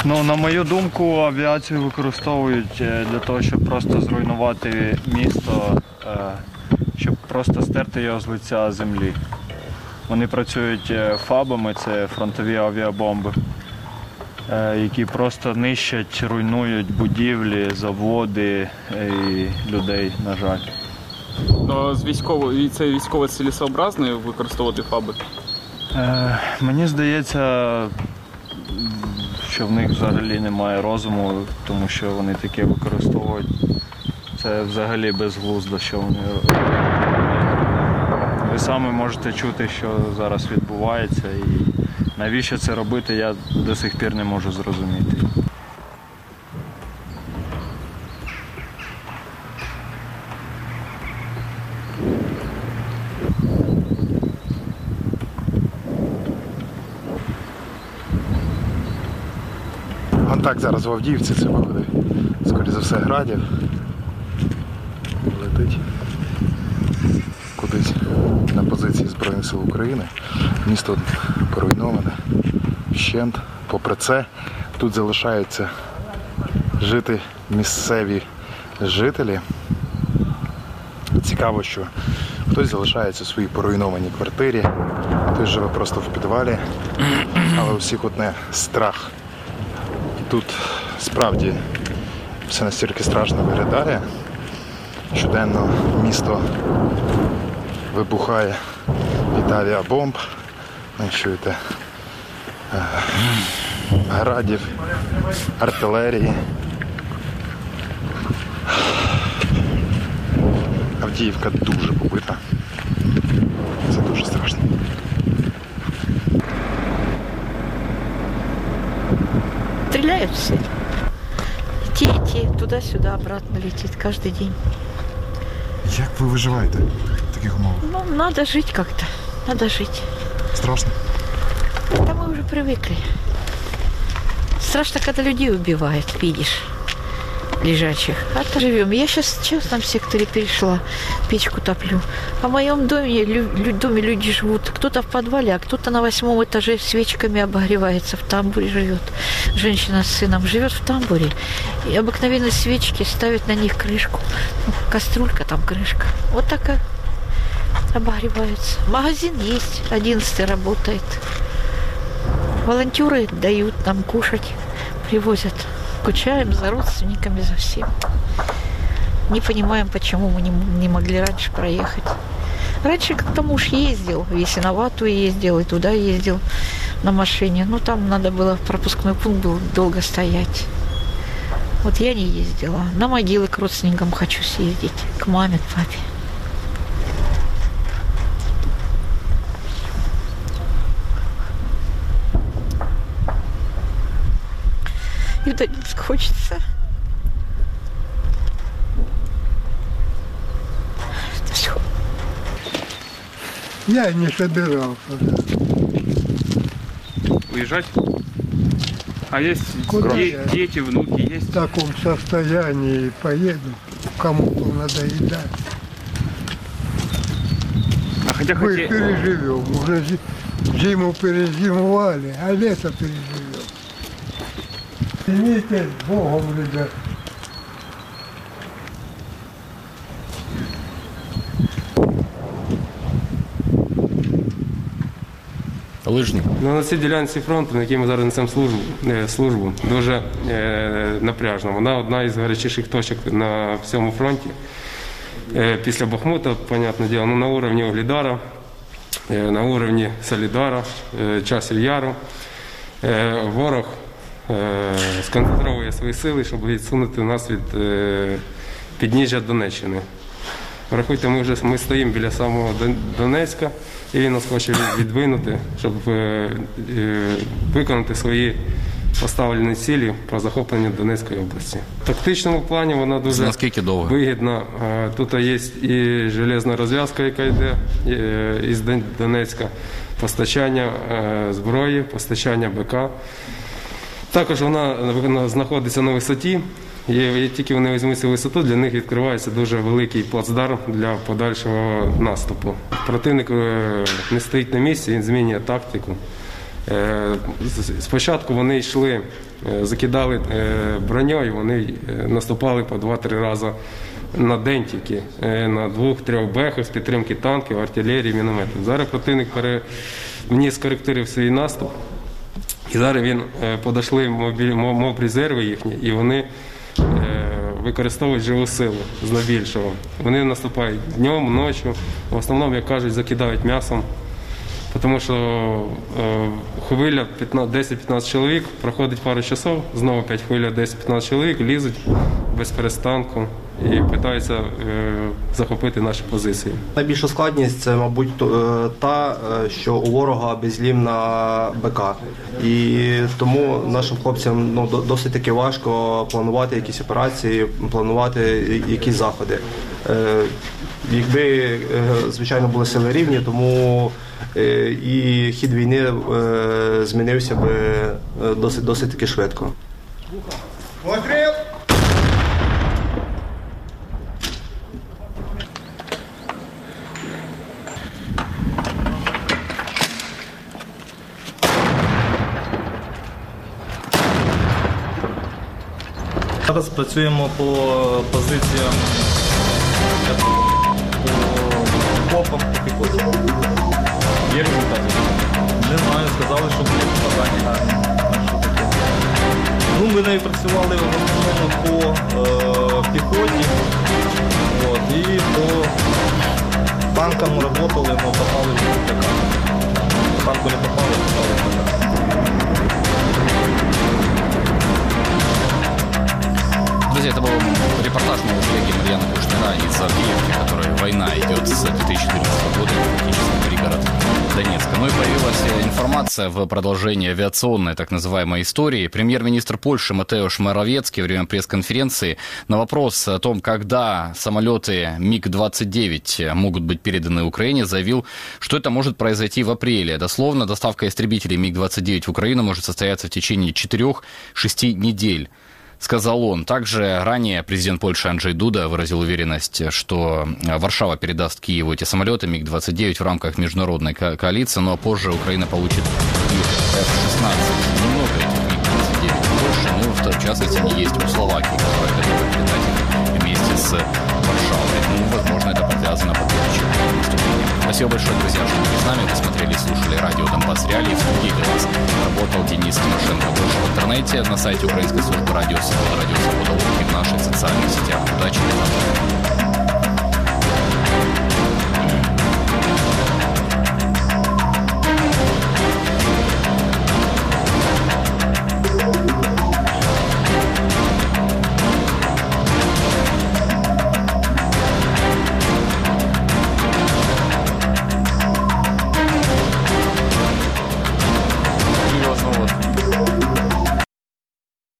Ну, на мою думку, авіацію використовують е, для того, щоб просто зруйнувати місто, е, щоб просто стерти його з лиця землі. Вони працюють е, фабами, це фронтові авіабомби, які просто нищать, руйнують будівлі, заводи е, і людей, на жаль. Ну, з військової це військово цілесообразно використовувати фаби? Е, мені здається, що в них взагалі немає розуму, тому що вони таке використовують. Це взагалі безглуздо, що вони роблять. Самі можете чути, що зараз відбувається, і навіщо це робити, я до сих пір не можу зрозуміти. Вон так зараз в Авдіївці це виходить. Скоріше за все, градів. Летить кудись на позиції Збройних сил України. Місто поруйноване. Вщент. Попри це, тут залишаються жити місцеві жителі. Цікаво, що хтось залишається в своїй поруйнованій квартирі, хтось живе просто в підвалі, але у всіх одне страх. Тут справді все настільки страшно виглядає. Щоденно місто вибухає авіабомб. Ви чуєте е, градів, артилерії. Авдіївка дуже побита. Це дуже страшно. Стреляют все. Те, и те, туда-сюда, обратно летит каждый день. Як ви виживаєте в таких умовах? Ну, надо жить как-то. Надо жить. Страшно? Да мы уже привыкли. Страшно, когда людей убивают, видишь, лежачих. А то живем. Я сейчас в частном секторе перешла, печку топлю. А в моем доме, лю, доме люди живут. Кто-то в подвале, а кто-то на восьмом этаже свечками обогревается, в тамбуре живет. Женщина с сыном живет в тамбуре. И обыкновенно свечки ставят на них крышку. Ну, кастрюлька, там крышка. Вот такая обогреваются. Магазин есть, одиннадцатый работает. Волонтеры дают нам кушать, привозят. Скучаем за родственниками, за всем. Не понимаем, почему мы не, не могли раньше проехать. Раньше как-то муж ездил, в Ясиновату ездил, и туда ездил на машине. Но там надо было, пропускной пункт был долго стоять. Вот я не ездила. На могилы к родственникам хочу съездить, к маме, к папе. Донецк хочется. Я не собирался. Уезжать? А есть Куда де- я? дети, внуки есть? В таком состоянии поеду, кому-то надоедать. А хотя Мы хоте- переживем. Уже зи- зиму перезимовали, а лето переживем. С Богом, ребят. Лижні. Ну, на цій ділянці фронту, на якій ми зараз несемо службу, е, службу дуже е, напряжна. Вона одна із гарячіших точок на всьому фронті. Е, після Бахмута, понятне діло, ну, на уровні Оглідара, е, на уровні Солідара, е, Часів Яру. Е, ворог сконцентровує свої сили, щоб відсунути нас від е, підніжжя Донеччини. Врахуйте, ми вже ми стоїмо біля самого Донецька, і він нас хоче відвинути, щоб е, е, виконати свої поставлені цілі про захоплення Донецької області. В тактичному плані вона дуже Наскільки довго? вигідна. Е, Тут є і железна розв'язка, яка йде е, із Донецька, постачання е, зброї, постачання БК. Також вона, знаходиться на висоті. І тільки вони візьмуть цю висоту, для них відкривається дуже великий плацдарм для подальшого наступу. Противник е, не стоїть на місці, він змінює тактику. Е, Спочатку вони йшли, е, закидали броньою, вони наступали по 2-3 рази на день тільки, на двох-трьох бехах з підтримки танків, артилерії, мінометів. Зараз противник пере... мені скоректив свій наступ. І зараз він е, подошли мобіль, моб-резерви їхні, і вони е, використовують живу силу здебільшого. Вони наступають днем, ночі, в основному, як кажуть, закидають м'ясом. Тому що е, хвиля 10-15 чоловік, проходить пару часов, знову 5 хвиля 10-15 чоловік, лізуть без перестанку і намагаються е, захопити наші позиції. Найбільша складність це, мабуть, то- е, та, е, що у ворога безлімна БК. І тому нашим хлопцям ну, досить таки важко планувати якісь операції, планувати якісь заходи. Е, Якби, е, звичайно, були сили рівні, тому і хід війни змінився би досить, досить таки швидко. Зараз працюємо по позиціям по копам піхоті. Є результати? Не знаю, сказали, що були попадання гарні. Ну, ми нею працювали в основному по е, піхоті. От, і по танкам працювали, ми попали в. По танку не попали, попали в ТК. Друзья, это был репортаж моего коллеги Марьяна Кушнира из Авдеевки, в которой война идет с 2014 года, фактически пригород Донецка. Ну и появилась информация в продолжении авиационной так называемой истории. Премьер-министр Польши Матеуш Моровецкий во время пресс-конференции на вопрос о том, когда самолеты МиГ-29 могут быть переданы Украине, заявил, что это может произойти в апреле. Дословно, доставка истребителей МиГ-29 в Украину может состояться в течение 4-6 недель сказал он. Также ранее президент Польши Анджей Дуда выразил уверенность, что Варшава передаст Киеву эти самолеты МиГ-29 в рамках международной ко- коалиции, но позже Украина получит их F-16. Немного этих МиГ-29 в Польше, но в частности они есть у Словакии, которая готова передать вместе с Варшавой. Ну, возможно, это подвязано под. Спасибо большое, друзья, что были с нами. Вы смотрели и слушали радио Донбасс Реалии. В студии для вас работал Денис Тимошенко. Больше в интернете на сайте Украинской службы радио радио Свобода в наших социальных сетях. Удачи